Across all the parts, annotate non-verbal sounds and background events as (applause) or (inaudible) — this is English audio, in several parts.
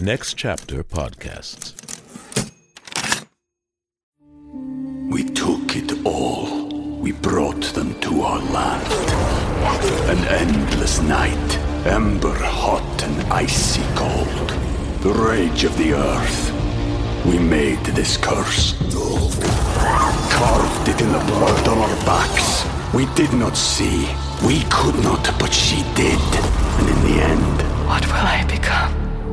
Next Chapter Podcasts. We took it all. We brought them to our land. An endless night, ember hot and icy cold. The rage of the earth. We made this curse. Carved it in the blood on our backs. We did not see. We could not, but she did. And in the end, What will I become?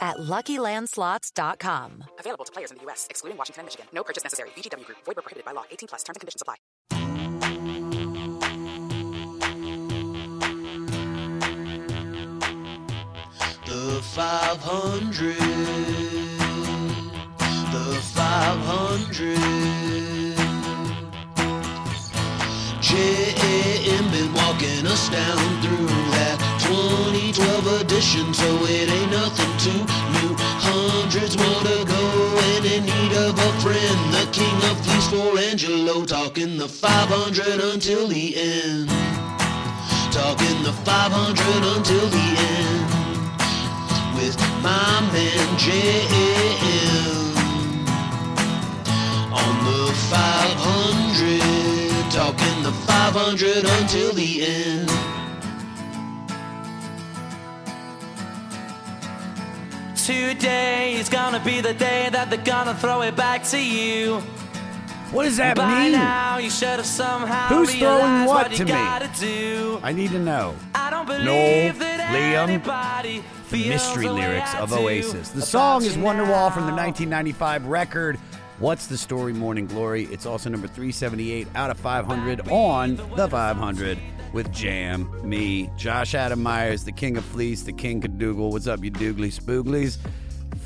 at LuckyLandSlots.com. Available to players in the U.S., excluding Washington and Michigan. No purchase necessary. VGW Group. Void where prohibited by law. 18 plus. Terms and conditions apply. The 500. The 500. JM been walking us down through that 2012 edition, so it ain't nothing too new. Hundreds more to go, and in need of a friend. The king of fleece for Angelo, talking the 500 until the end. Talking the 500 until the end with my man JM on the 500, talking the 500 until the end. Today is gonna be the day that they're gonna throw it back to you. What does that By mean? now, you should have somehow Who's throwing what you to me? do. I need to know. I don't believe Noel, Liam, The mystery lyrics of Oasis. The song is Wonderwall from the 1995 record. What's the story, Morning Glory? It's also number 378 out of 500 on the 500 with Jam, me, Josh Adam Meyers, the King of Fleece, the King Cadougall. What's up, you doogly spooglies?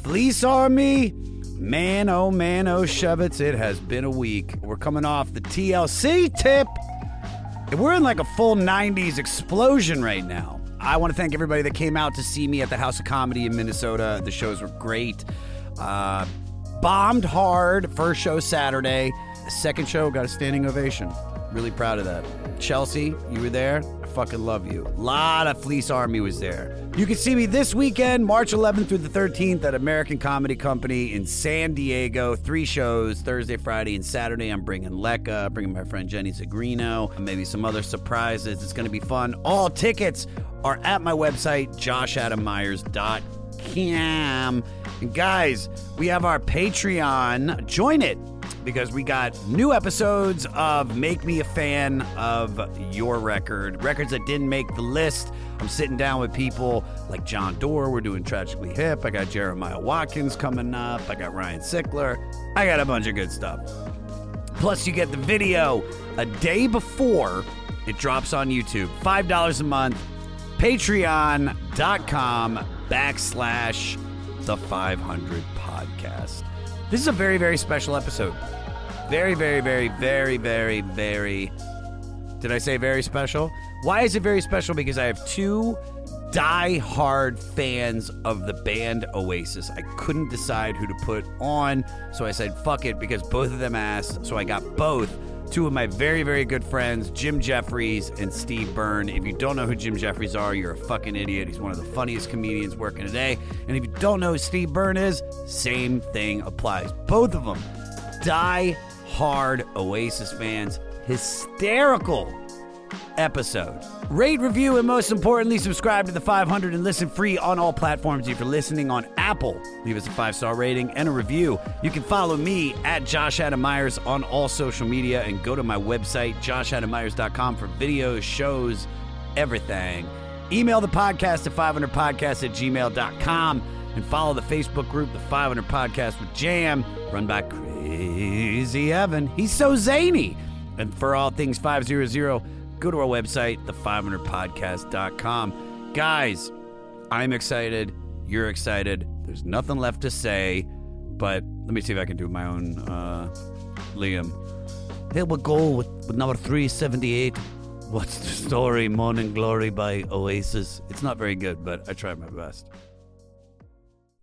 Fleece Army? Man, oh man, oh Shevitz, it has been a week. We're coming off the TLC tip. We're in like a full 90s explosion right now. I want to thank everybody that came out to see me at the House of Comedy in Minnesota. The shows were great. Uh, bombed hard. First show Saturday. Second show got a standing ovation. Really proud of that. Chelsea, you were there. I fucking love you. A lot of Fleece Army was there. You can see me this weekend, March 11th through the 13th at American Comedy Company in San Diego. Three shows Thursday, Friday, and Saturday. I'm bringing Lecca, bringing my friend Jenny Zigrino, maybe some other surprises. It's going to be fun. All tickets are at my website, joshadammeyers.com. And guys, we have our Patreon. Join it because we got new episodes of Make Me a Fan of Your Record. Records that didn't make the list. I'm sitting down with people like Jon Dore. We're doing Tragically Hip. I got Jeremiah Watkins coming up. I got Ryan Sickler. I got a bunch of good stuff. Plus, you get the video a day before it drops on YouTube. $5 a month. Patreon.com backslash the 500 podcast. This is a very, very special episode. Very, very, very, very, very, very. Did I say very special? Why is it very special? Because I have two die-hard fans of the band Oasis. I couldn't decide who to put on, so I said fuck it because both of them asked. So I got both. Two of my very, very good friends, Jim Jefferies and Steve Byrne. If you don't know who Jim Jefferies are, you're a fucking idiot. He's one of the funniest comedians working today. And if you don't know who Steve Byrne is, same thing applies. Both of them die hard Oasis fans. Hysterical episode. Rate, review, and most importantly, subscribe to the 500 and listen free on all platforms. If you're listening on Apple, leave us a five star rating and a review. You can follow me at Josh Adam Meyers on all social media and go to my website, joshadammeyers.com, for videos, shows, everything. Email the podcast at 500podcast at gmail.com and follow the Facebook group, the 500 Podcast with Jam, run by Crazy Evan. He's so zany. And for all things 500, go to our website, the500podcast.com. Guys, I'm excited. You're excited. There's nothing left to say. but let me see if I can do my own uh, Liam. Here we go with, with number 378. What's the story? Morning Glory by Oasis. It's not very good, but I tried my best.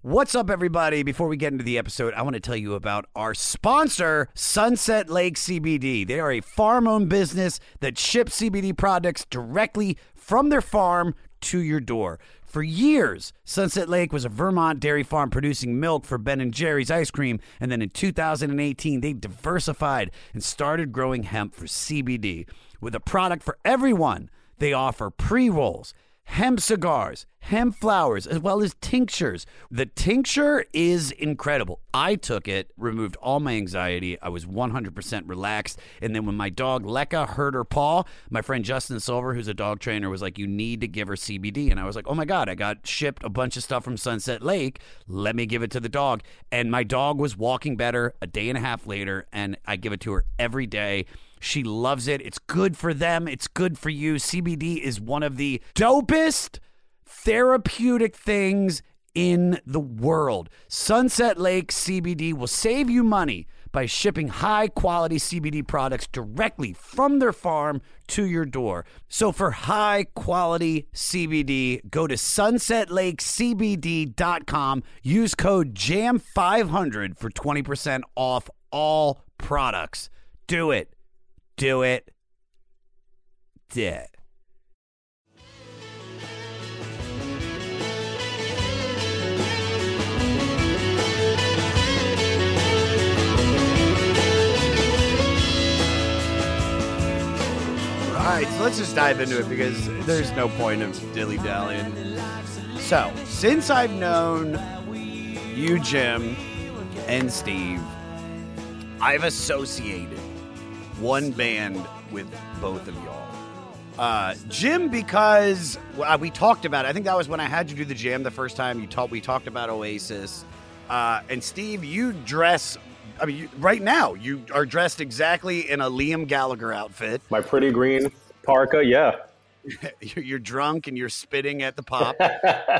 What's up, everybody? Before we get into the episode, I want to tell you about our sponsor, Sunset Lake CBD. They are a farm owned business that ships CBD products directly from their farm to your door. For years, Sunset Lake was a Vermont dairy farm producing milk for Ben and Jerry's ice cream, and then in 2018, they diversified and started growing hemp for CBD. With a product for everyone, they offer pre rolls hemp cigars, hemp flowers, as well as tinctures. The tincture is incredible. I took it, removed all my anxiety. I was 100% relaxed. And then when my dog Lekka hurt her paw, my friend Justin Silver, who's a dog trainer, was like, You need to give her CBD. And I was like, Oh my God, I got shipped a bunch of stuff from Sunset Lake. Let me give it to the dog. And my dog was walking better a day and a half later, and I give it to her every day. She loves it. It's good for them. It's good for you. CBD is one of the dopest therapeutic things in the world. Sunset Lake CBD will save you money by shipping high quality CBD products directly from their farm to your door. So for high quality CBD, go to sunsetlakecbd.com, use code JAM500 for 20% off all products. Do it do it. Dead. All right, so let's just dive into it because there's no point of dilly dallying. So, since I've known you, Jim, and Steve, I've associated one band with both of y'all. Uh, Jim, because uh, we talked about it. I think that was when I had you do the jam the first time. You talked. We talked about Oasis. Uh, and Steve, you dress. I mean, you, right now you are dressed exactly in a Liam Gallagher outfit. My pretty green parka, yeah. (laughs) you're, you're drunk and you're spitting at the pop. (laughs)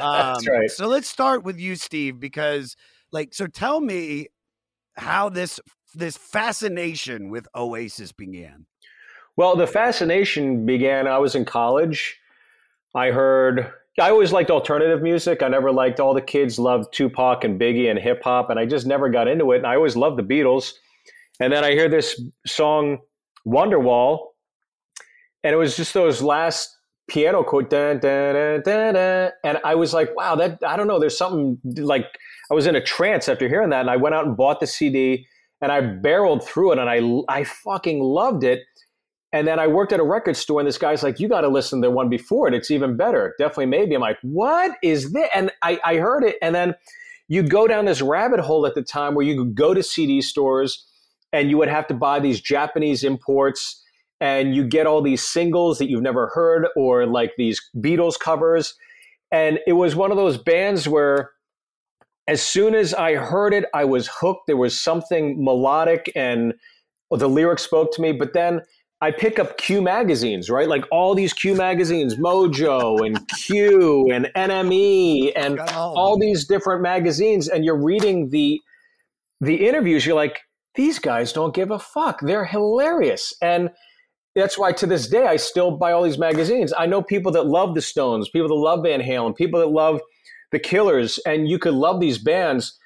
Um, That's right. So let's start with you, Steve, because like, so tell me how this this fascination with Oasis began? Well, the fascination began. I was in college. I heard. I always liked alternative music. I never liked all the kids loved Tupac and Biggie and hip hop, and I just never got into it. And I always loved the Beatles. And then I hear this song Wonderwall, and it was just those last piano chord, dun, dun, dun, and I was like, wow, that I don't know. There's something like I was in a trance after hearing that, and I went out and bought the CD and I barreled through it and I I fucking loved it. And then I worked at a record store, and this guy's like, "You got to listen to the one before it. It's even better. Definitely, maybe." I'm like, "What is this?" And I, I heard it, and then you go down this rabbit hole at the time where you could go to CD stores, and you would have to buy these Japanese imports, and you get all these singles that you've never heard, or like these Beatles covers, and it was one of those bands where as soon as I heard it, I was hooked. There was something melodic and the lyrics spoke to me. But then I pick up Q magazines, right? Like all these Q magazines, Mojo and Q and NME and all these different magazines. And you're reading the the interviews. You're like, these guys don't give a fuck. They're hilarious. And that's why to this day I still buy all these magazines. I know people that love the Stones, people that love Van Halen, people that love the Killers, and you could love these bands,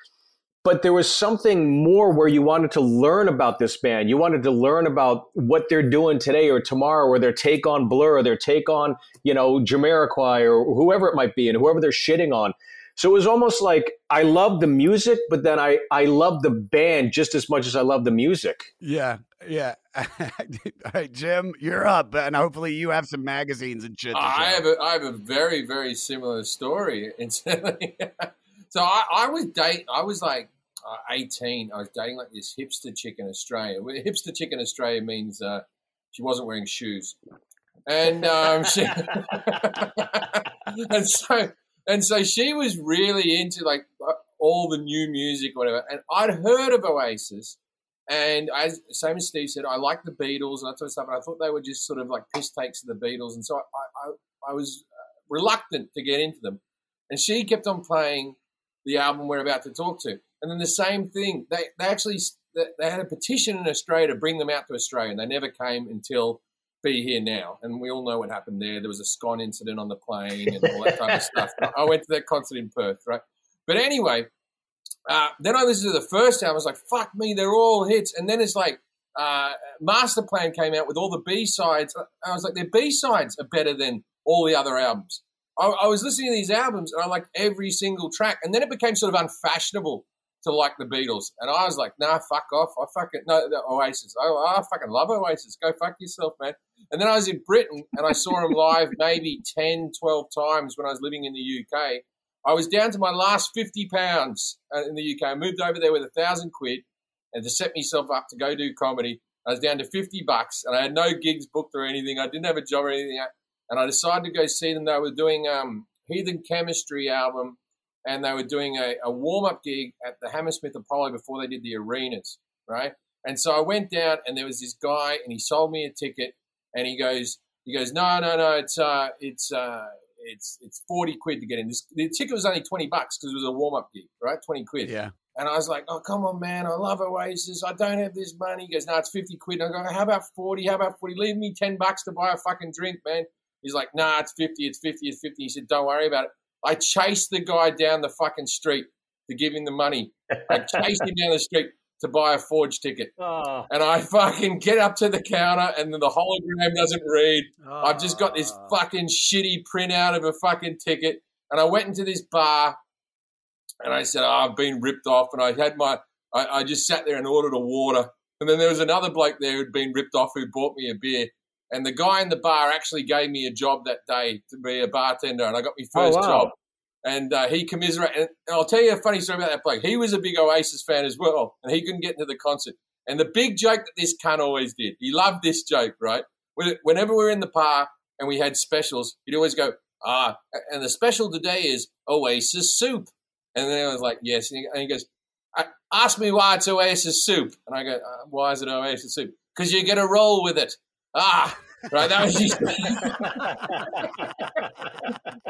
but there was something more where you wanted to learn about this band. You wanted to learn about what they're doing today or tomorrow, or their take on Blur, or their take on you know Jamiroquai, or whoever it might be, and whoever they're shitting on. So it was almost like I love the music, but then I I love the band just as much as I love the music. Yeah, yeah. All right, (laughs) Jim, you're up, and hopefully you have some magazines and shit. I have a I have a very very similar story. (laughs) Incidentally, so I, I was date I was like uh, 18. I was dating like this hipster chick in Australia. Hipster chick in Australia means uh, she wasn't wearing shoes, and um, she (laughs) and so and so she was really into like uh, all the new music, whatever. And I'd heard of Oasis, and as same as Steve said, I like the Beatles and that sort of stuff. And I thought they were just sort of like piss takes of the Beatles, and so I I, I was uh, reluctant to get into them. And she kept on playing the album we're about to talk to. And then the same thing. They they actually they had a petition in Australia to bring them out to Australia, and they never came until Be Here Now. And we all know what happened there. There was a scone incident on the plane and all that type of (laughs) stuff. I went to that concert in Perth, right? But anyway, uh, then I listened to the first album. I was like, "Fuck me, they're all hits." And then it's like uh, Master Plan came out with all the B sides. I was like, "Their B sides are better than all the other albums." I, I was listening to these albums and I liked every single track, and then it became sort of unfashionable to like the Beatles. And I was like, nah, fuck off. I fucking, no, the Oasis. I, I fucking love Oasis. Go fuck yourself, man. And then I was in Britain and I saw them live maybe 10, 12 times when I was living in the UK. I was down to my last 50 pounds uh, in the UK. I moved over there with a thousand quid and to set myself up to go do comedy. I was down to 50 bucks and I had no gigs booked or anything. I didn't have a job or anything. And I decided to go see them. They were doing um, Heathen Chemistry album and they were doing a, a warm up gig at the Hammersmith Apollo before they did the arenas, right? And so I went down, and there was this guy, and he sold me a ticket, and he goes, he goes, no, no, no, it's uh, it's uh, it's it's forty quid to get in. This, the ticket was only twenty bucks because it was a warm up gig, right? Twenty quid. Yeah. And I was like, oh, come on, man. I love Oasis. I don't have this money. He goes, no, it's 50 quid. I go, how about 40? How about 40? Leave me 10 bucks to buy a fucking drink, man. He's like, nah, it's 50. It's 50. It's 50. He said, don't worry about it. I chased the guy down the fucking street to give him the money. I chased him down the street to buy a forged ticket. Oh. And I fucking get up to the counter and then the hologram doesn't read. Oh. I've just got this ah. fucking shitty printout of a fucking ticket. And I went into this bar and I said, oh, I've been ripped off. And I had my, I, I just sat there and ordered a water. And then there was another bloke there who'd been ripped off who bought me a beer. And the guy in the bar actually gave me a job that day to be a bartender, and I got my oh, first oh, wow. job. And uh, he commiserated. And I'll tell you a funny story about that bloke. He was a big Oasis fan as well, and he couldn't get into the concert. And the big joke that this cunt always did, he loved this joke, right? Whenever we were in the bar and we had specials, he'd always go, ah, and the special today is Oasis soup. And then I was like, yes. And he, goes, ask me why it's Oasis soup. And I go, uh, why is it Oasis soup? Because you get a roll with it. Ah, right. That was his. (laughs) that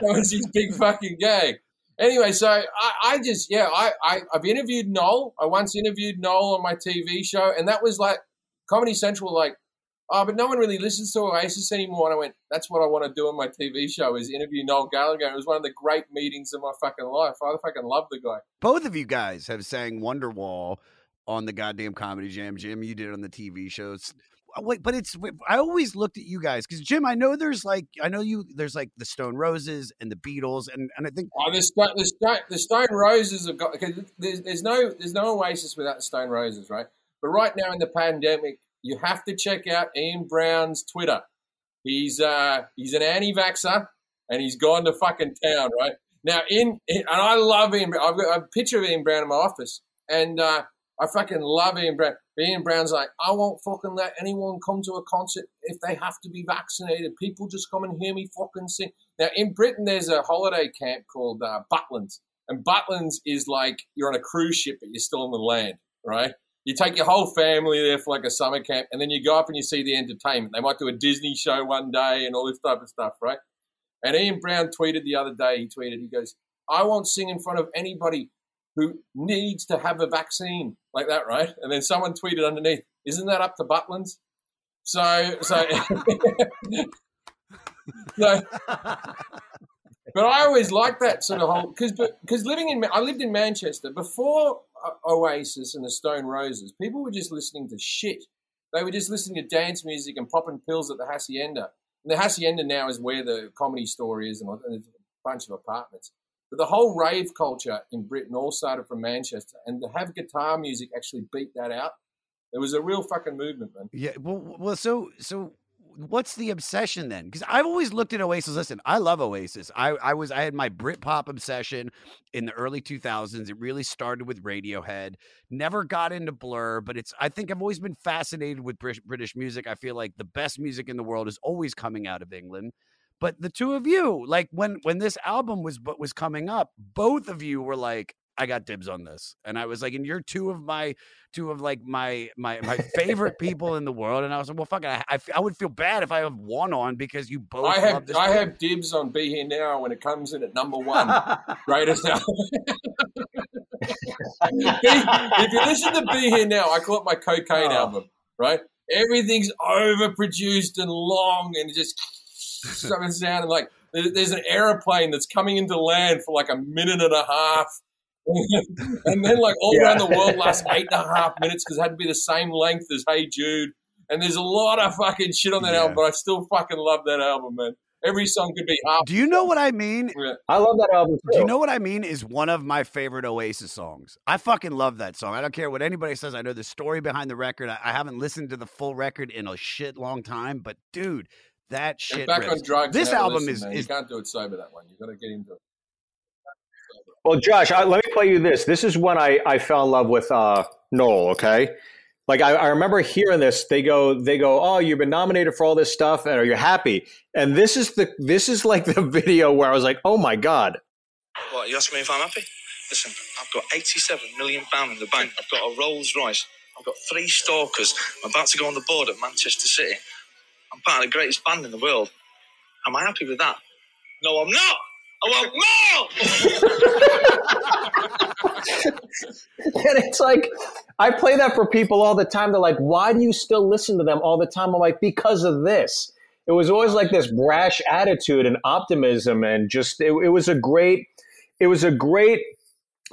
was his big fucking gag. Anyway, so I, I just yeah, I, I I've interviewed Noel. I once interviewed Noel on my TV show, and that was like Comedy Central, like, oh, but no one really listens to Oasis anymore. And I went, that's what I want to do on my TV show is interview Noel Gallagher. It was one of the great meetings of my fucking life. I fucking love the guy. Both of you guys have sang Wonderwall on the goddamn Comedy Jam. Jim, you did on the TV shows. Uh, wait, but it's I always looked at you guys because Jim, I know there's like I know you there's like the Stone Roses and the Beatles and and I think oh the the Stone, the Stone Roses have got because there's, there's no there's no Oasis without the Stone Roses, right? But right now in the pandemic, you have to check out Ian Brown's Twitter. He's uh he's an anti-vaxer and he's gone to fucking town, right? Now in, in and I love Ian. I've got a picture of Ian Brown in my office, and uh, I fucking love Ian Brown. Ian Brown's like, I won't fucking let anyone come to a concert if they have to be vaccinated. People just come and hear me fucking sing. Now, in Britain, there's a holiday camp called uh, Butlins. And Butlins is like you're on a cruise ship, but you're still on the land, right? You take your whole family there for like a summer camp, and then you go up and you see the entertainment. They might do a Disney show one day and all this type of stuff, right? And Ian Brown tweeted the other day, he tweeted, he goes, I won't sing in front of anybody who needs to have a vaccine like that, right? And then someone tweeted underneath, "Isn't that up to Butlins?" So, so, (laughs) so but I always like that sort of whole because because living in I lived in Manchester before Oasis and the Stone Roses. People were just listening to shit. They were just listening to dance music and popping pills at the hacienda. And the hacienda now is where the comedy store is, and a bunch of apartments. But the whole rave culture in Britain all started from Manchester, and to have guitar music actually beat that out, it was a real fucking movement, man. Yeah, well, well, so so what's the obsession then? Because I've always looked at Oasis. Listen, I love Oasis. I, I was I had my Britpop obsession in the early 2000s. It really started with Radiohead. Never got into Blur, but it's I think I've always been fascinated with British music. I feel like the best music in the world is always coming out of England. But the two of you, like when when this album was but was coming up, both of you were like, I got dibs on this. And I was like, and you're two of my two of like my my my favorite people in the world. And I was like, well, fuck it. I, I, I would feel bad if I have one on because you both. I have I have dibs on Be Here Now when it comes in at number (laughs) one, greatest album. (laughs) if you listen to Be Here Now, I call it my cocaine Oh. album, right? Everything's overproduced and long and just something sounding like there's an aeroplane that's coming into land for like a minute and a half. (laughs) and then, like, all around the world lasts eight and a half minutes because it had to be the same length as Hey Jude. And there's a lot of fucking shit on that Yeah. album, but I still fucking love that album, man. Every song could be half. Do you know what I mean? Yeah. I love that album too. Do you know what I mean? Is one of my favorite Oasis songs. I fucking love that song. I don't care what anybody says. I know the story behind the record. I, I haven't listened to the full record in a shit long time, but dude, that And shit. back rips. on drugs. This and have a album listen, is is you can't do it sober. That one. You got to get into it. Well, Josh, I, let me play you this. This is when I, I fell in love with uh, Noel. Okay, like I, I remember hearing this. They go, they go, oh, you've been nominated for all this stuff, and are you happy? And this is the this is like (laughs) the video where I was like, oh my god. What, you ask me if I'm happy? Listen, I've got 87 million pounds in the bank. I've got a Rolls Royce. I've got three stalkers. I'm about to go on the board at Manchester City. I'm part of the greatest band in the world. Am I happy with that? No, I'm not. I want more. (laughs) and it's like I play that for people all the time. They're like, "Why do you still listen to them all the time?" I'm like, "Because of this." It was always like this brash attitude and optimism, and just it, it was a great, it was a great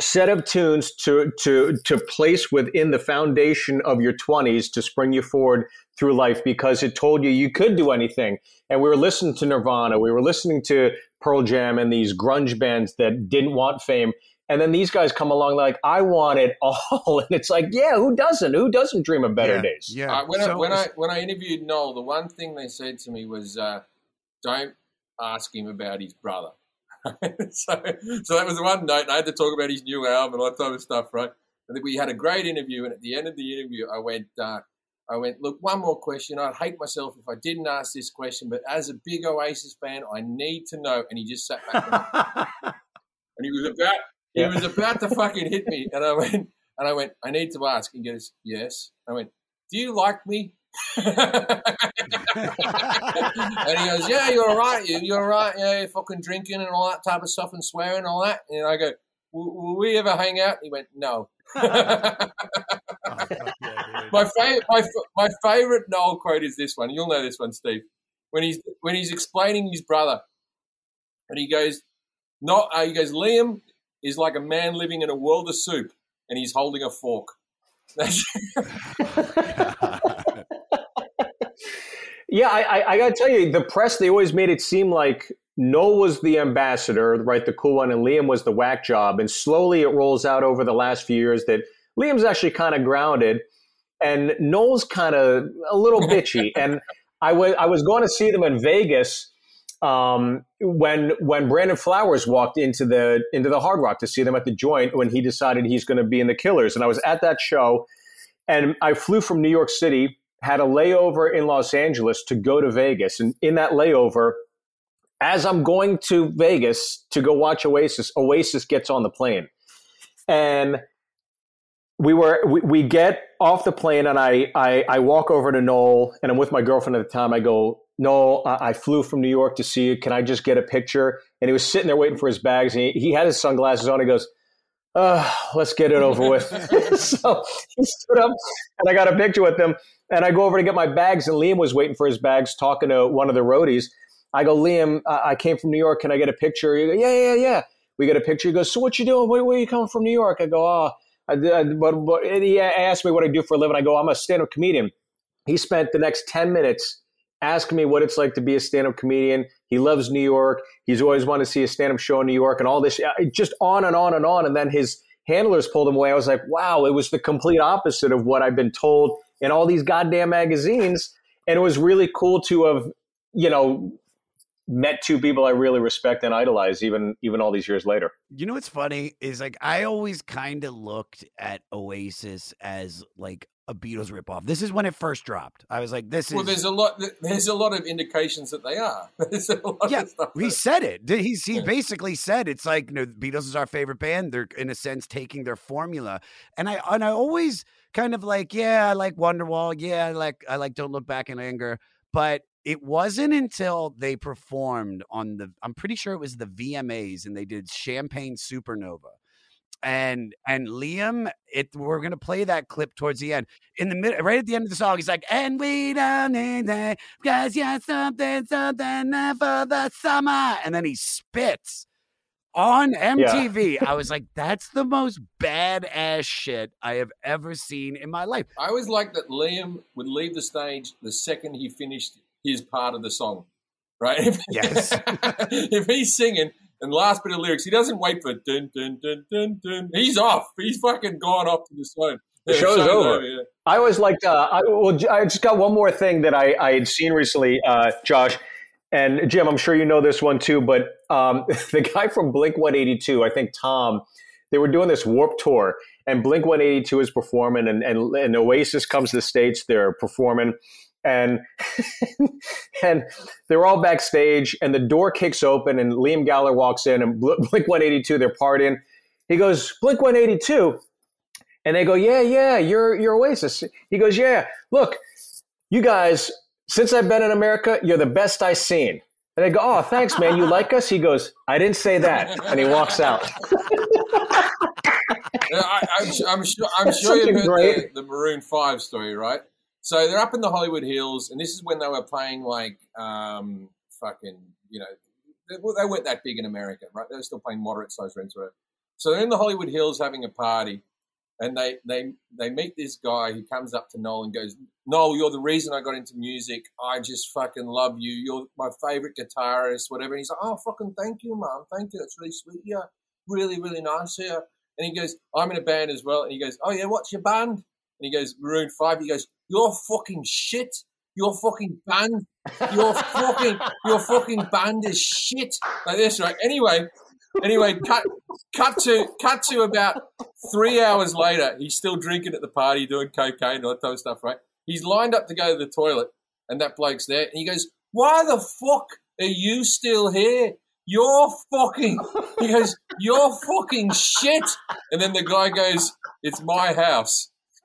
set of tunes to to to place within the foundation of your 20s to spring you forward through life because it told you you could do anything. And we were listening to Nirvana, we were listening to Pearl Jam and these grunge bands that didn't want fame. And then these guys come along like, I want it all. (laughs) And it's like, yeah, who doesn't? Who doesn't dream of better yeah, days? Yeah. Uh, when, I, So- when I when I interviewed Noel, the one thing they said to me was, uh, "Don't ask him about his brother." (laughs) so, so that was the one note. And I had to talk about his new album and all that type of stuff, right? And then we had a great interview, and at the end of the interview, I went, uh, I went, look, one more question. I'd hate myself if I didn't ask this question, but as a big Oasis fan, I need to know. And he just sat back, and, (laughs) and he was about, he Yeah. was about to fucking hit me, and I went, and I went, I need to ask. And He goes, yes. I went, do you like me? (laughs) and he goes, "Yeah, you're all right. You, you're all right. Yeah, you're fucking drinking and all that type of stuff and swearing and all that." And I go, "Will, will we ever hang out?" He went, "No." (laughs) Oh, my favorite, my, my favorite Noel quote is this one. You'll know this one, Steve. When he's when he's explaining his brother, and he goes, "Not." Uh, he goes, "Liam is like a man living in a world of soup, and he's holding a fork." (laughs) Yeah, I, I, I got to tell you, the press, they always made it seem like Noel was the ambassador, right, the cool one, and Liam was the whack job. And slowly it rolls out over the last few years that Liam's actually kind of grounded and Noel's kind of a little bitchy. (laughs) and I was, I was going to see them in Vegas um, when when Brandon Flowers walked into the into the Hard Rock to see them at the joint when he decided he's going to be in the Killers. And I was at that show and I flew from New York City had a layover in Los Angeles to go to Vegas. And in that layover, as I'm going to Vegas to go watch Oasis, Oasis gets on the plane. And we were we, we get off the plane and I, I I walk over to Noel and I'm with my girlfriend at the time. I go, Noel, I, I flew from New York to see you. Can I just get a picture? And he was sitting there waiting for his bags. And he, he had his sunglasses on. He goes, uh, let's get it over with. (laughs) (laughs) so he stood up and I got a picture with him. And I go over to get my bags, and Liam was waiting for his bags, talking to one of the roadies. I go, Liam, I, I came from New York. Can I get a picture? He go, Yeah, yeah, yeah. We get a picture. He goes, So what you doing? Where, where you coming from, New York? I go, Oh, but, he asked me what I do for a living. I go, I'm a stand-up comedian. He spent the next ten minutes asking me what it's like to be a stand-up comedian. He loves New York. He's always wanted to see a stand-up show in New York, and all this, uh, just on and on and on. And then his handlers pulled him away. I was like, wow, it was the complete opposite of what I've been told in all these goddamn magazines. And it was really cool to have, you know, met two people I really respect and idolize, even even all these years later. You know what's funny is like I always kind of looked at Oasis as like a Beatles ripoff. This is when it first dropped. I was like, this is well, there's a lot. There's a lot of indications that they are. (laughs) There's a lot yeah, of stuff. he that- said it. Did- He's, he Yeah. basically said it's like you know, Beatles is our favorite band. They're in a sense taking their formula, and I and I always kind of like, yeah, I like Wonderwall. Yeah, I like I like Don't Look Back in Anger, but it wasn't until they performed on the. I'm pretty sure it was the VMAs, and they did Champagne Supernova. and and Liam, it we're gonna play that clip towards the end. In the middle, right at the end of the song, he's like, "And we don't need that because you're something, something for the summer," and then he spits on MTV. I was (laughs) like, "That's the most badass shit I have ever seen in my life." I always liked that Liam would leave the stage the second he finished his part of the song, right? Yes. (laughs) if he's singing and last bit of lyrics, he doesn't wait for dun dun dun dun dun. He's off. He's fucking gone off to the side. The Yeah, show's over. yeah. I always liked. Uh, I, well, J- I just got one more thing that I, I had seen recently, uh, Josh and Jim. I'm sure you know this one too. But um, (laughs) the guy from Blink 182, I think Tom, they were doing this Warp tour, and Blink 182 is performing, and and, and Oasis comes to the States, They're performing, and (laughs) and they're all backstage, and the door kicks open, and Liam Gallagher walks in, and (laughs) Blink 182, they're partying. He goes, Blink 182. And they go, yeah, yeah, you're you're Oasis. He goes, yeah. Look, you guys, since I've been in America, you're the best I've seen. And they go, oh, thanks, man. You like us? He goes, I didn't say that. And he walks out. (laughs) I, I'm, I'm sure. I'm sure you've heard the, the Maroon Five story, right? So they're up in the Hollywood Hills, and this is when they were playing like um, fucking, you know, they, they weren't that big in America, right? They were still playing moderate sized rents, whatever. So they're in the Hollywood Hills having a party, and they they they meet this guy who comes up to Noel and goes, "Noel, you're the reason I got into music. I just fucking love you. You're my favorite guitarist, whatever." And he's like, "Oh, fucking thank you, man. Thank you. That's really sweet. Yeah, really, really nice here." And he goes, "I'm in a band as well." And he goes, "Oh yeah, what's your band?" And he goes, "Maroon 5. He goes, "You're fucking shit. Your fucking band, your fucking, your fucking band is shit." Like this, right? Anyway, anyway, cut, cut to, cut to about three hours later. He's still drinking at the party, doing cocaine and all that type of stuff, right? He's lined up to go to the toilet, and that bloke's there, and he goes, "Why the fuck are you still here?" You're fucking. He goes, "You're fucking shit." And then the guy goes, "It's my house."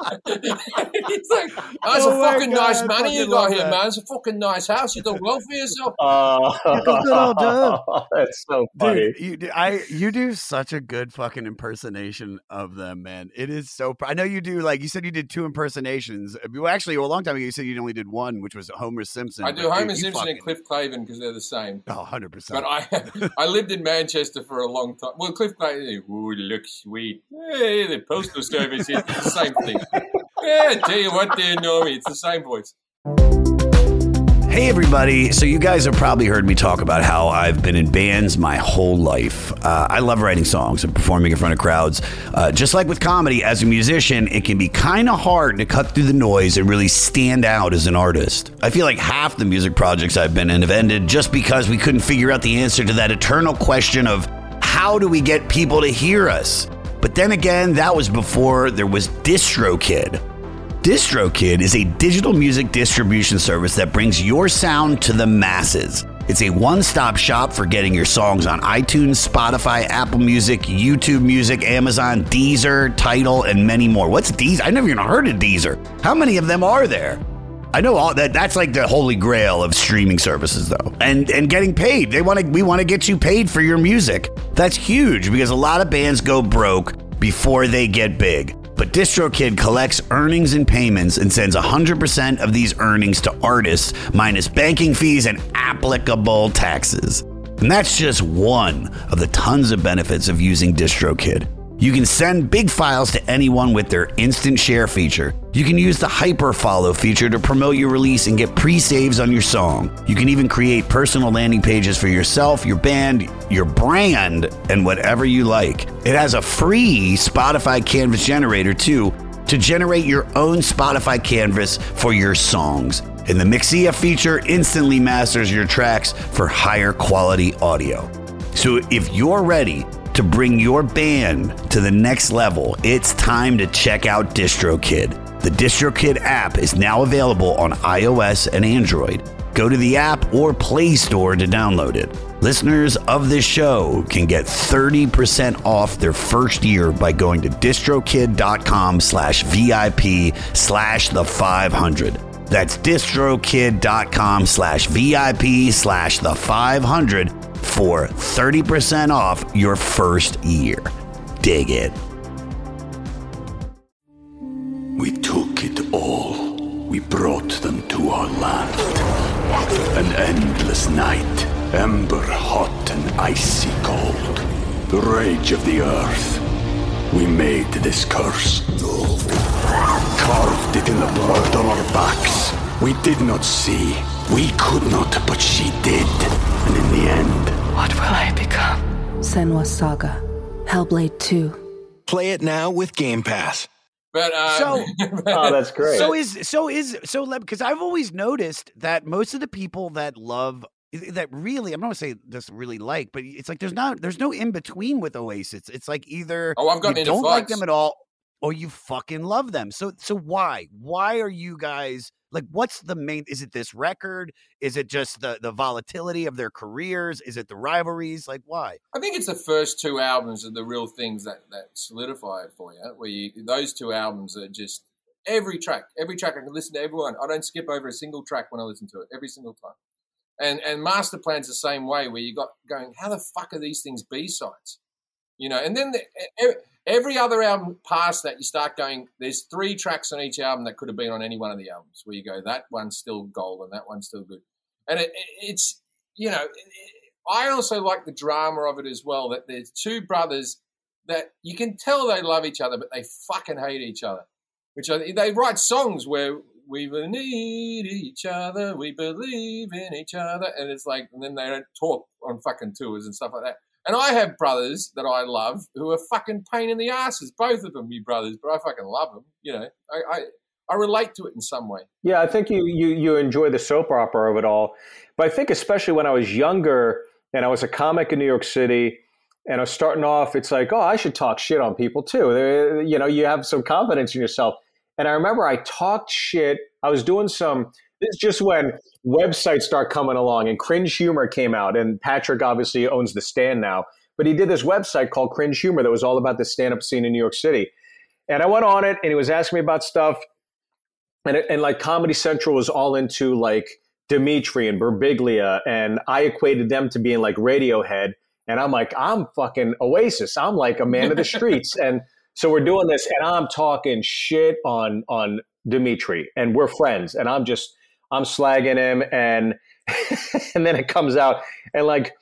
(laughs) He's like, "That's Oh a fucking God, nice I money you got here, that. man. It's a fucking nice house. You done well for yourself." (laughs) Oh, (laughs) that's so funny. Dude, you do, I you do such a good fucking impersonation of them, man. It is so. pr- I know you do. Like you said, you did two impersonations. Uh, Well, actually, a long time ago, you said you only did one, which was Homer Simpson. I but do Homer you Simpson fucking- and Cliff Clavin because they're the same. Oh, 100 percent. But I, I lived in Manchester for a long time. Well, Cliff Clavin, ooh, look sweet. Hey, the postal service is the same thing. Yeah, tell you what, they know me. It's the same voice. Hey, everybody. So, you guys have probably heard me talk about how I've been in bands my whole life. Uh, I love writing songs and performing in front of crowds. Uh, just like with comedy, as a musician, it can be kind of hard to cut through the noise and really stand out as an artist. I feel like half the music projects I've been in have ended just because we couldn't figure out the answer to that eternal question of how do we get people to hear us? But then again, that was before there was DistroKid. DistroKid is a digital music distribution service that brings your sound to the masses. It's a one stop shop for getting your songs on iTunes, Spotify, Apple Music, YouTube Music, Amazon, Deezer, Tidal, and many more. What's Deezer? I never even heard of Deezer. How many of them are there? I know all that. That's like the holy grail of streaming services, though, and and getting paid. They want to. We want to get you paid for your music. That's huge because a lot of bands go broke before they get big. But DistroKid collects earnings and payments and sends 100% of these earnings to artists, minus banking fees and applicable taxes. And that's just one of the tons of benefits of using DistroKid. You can send big files to anyone with their instant share feature. You can use the hyper follow feature to promote your release and get pre saves on your song. You can even create personal landing pages for yourself, your band, your brand, and whatever you like. It has a free Spotify Canvas generator too to generate your own Spotify canvas for your songs. And the Mixea feature instantly masters your tracks for higher quality audio. So if you're ready to bring your band to the next level, it's time to check out DistroKid. The DistroKid app is now available on iOS and Android. Go to the app or Play Store to download it. Listeners of this show can get 30% off their first year by going to distrokid.com slash VIP slash the 500. That's distrokid.com slash VIP slash the 500 for 30% off your first year. Dig it. We took it all. We brought them to our land. An endless night, ember hot and icy cold. The rage of the earth. We made this curse. Carved it in the blood on our backs. We did not see. We could not, but she did. And in the end, What will I become? Senua Saga. Hellblade 2. Play it now with Game Pass. But uh, So- (laughs) Oh, that's great. So is so is so because I've always noticed that most of the people that love that really I'm not gonna say just really like, but it's like there's not there's no in between with Oasis. It's like either Oh, I've gotten you into don't like them at all or you fucking love them. So so why why are you guys like what's the main? Is it this record? Is it just the the volatility of their careers? Is it the rivalries? Like why? I think it's the first two albums are the real things that, that solidify it for you. Where you, those two albums are just every track, every track I can listen to everyone. I don't skip over a single track when I listen to it every single time. And and Master Plan's the same way, where you got going, how the fuck are these things B sides? You know, and then the, every other album past that, you start going. There's three tracks on each album that could have been on any one of the albums. Where you go, that one's still gold and that one's still good. And it, it, it's you know, I also like the drama of it as well. That there's two brothers that you can tell they love each other, but they fucking hate each other. Which are, they write songs where we need each other, we believe in each other, and it's like, and then they don't talk on fucking tours and stuff like that. And I have brothers that I love who are fucking pain in the asses, both of them, me brothers, but I fucking love them. You know, I, I, I relate to it in some way. Yeah, I think you, you you enjoy the soap opera of it all. But I think especially when I was younger and I was a comic in New York City and I was starting off, it's like, oh, I should talk shit on people too. You know, you have some confidence in yourself. And I remember I talked shit. I was doing some. This is just when websites start coming along and Cringe Humor came out. And Patrick obviously owns the stand now, but he did this website called Cringe Humor that was all about the stand-up scene in New York City. And I went on it, and he was asking me about stuff and it, and like Comedy Central was all into like Demetri and Birbiglia, and I equated them to being like Radiohead, and I'm like, I'm fucking Oasis. I'm like a man of the (laughs) streets, and so we're doing this, and I'm talking shit on on Demetri, and we're friends, and I'm just I'm slagging him, and (laughs) and then it comes out, and like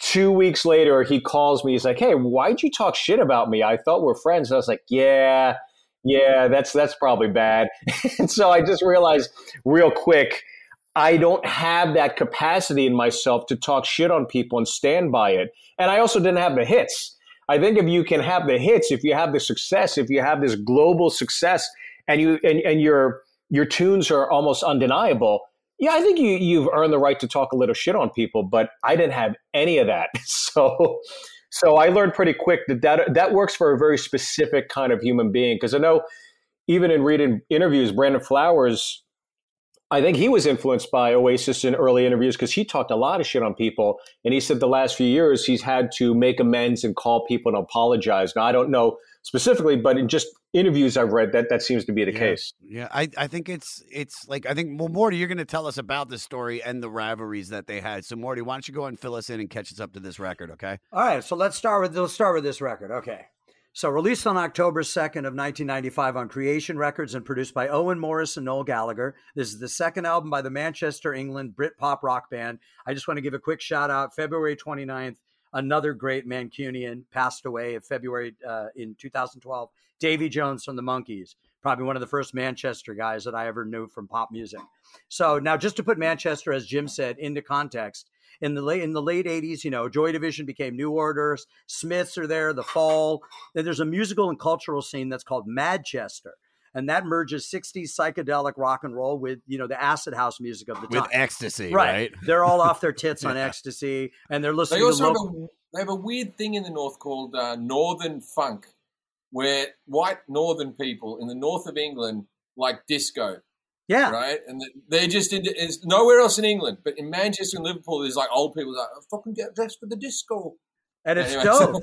two weeks later, he calls me. He's like, "Hey, why'd you talk shit about me? I thought we're friends." And I was like, "Yeah." Yeah, that's that's probably bad. (laughs) and so I just realized real quick, I don't have that capacity in myself to talk shit on people and stand by it. And I also didn't have the hits. I think if you can have the hits, if you have the success, if you have this global success and you and, and your your tunes are almost undeniable, yeah, I think you you've earned the right to talk a little shit on people, but I didn't have any of that. (laughs) So so I learned pretty quick that that, that works for a very specific kind of human being. Because I know even in reading interviews, Brandon Flowers, I think he was influenced by Oasis in early interviews because he talked a lot of shit on people. And he said the last few years he's had to make amends and call people and apologize. Now, I don't know specifically, but in just interviews I've read, that, that seems to be the Yeah. case. Yeah, I, I think it's it's like I think well, Morty, you're going to tell us about the story and the rivalries that they had. So Morty, why don't you go and fill us in and catch us up to this record, okay? All right, so let's start with let's start with this record. Okay. So released on October 2nd of 1995 on Creation Records and produced by Owen Morris and Noel Gallagher. This is the second album by the Manchester, England Brit pop rock band. I just want to give a quick shout out. February 29th, another great Mancunian passed away in February uh, in 2012. Davy Jones from the Monkees, probably one of the first Manchester guys that I ever knew from pop music. So now, just to put Manchester, as Jim said, into context, in the late in the late 80s, you know, Joy Division became New orders Smiths are there, The Fall. Then there's a musical and cultural scene that's called Madchester. And that merges 60s psychedelic rock and roll with, you know, the acid house music of the time With ecstasy, right? They're all off their tits on (laughs) ecstasy and they're listening to They also have local- a, they have a weird thing in the north called uh, Northern Funk, where white Northern people in the north of England like disco. Yeah. Right? And they're just into it's nowhere else in England. But in Manchester and Liverpool, there's like old people like, fucking get dressed for the disco. And it's Anyway, dope.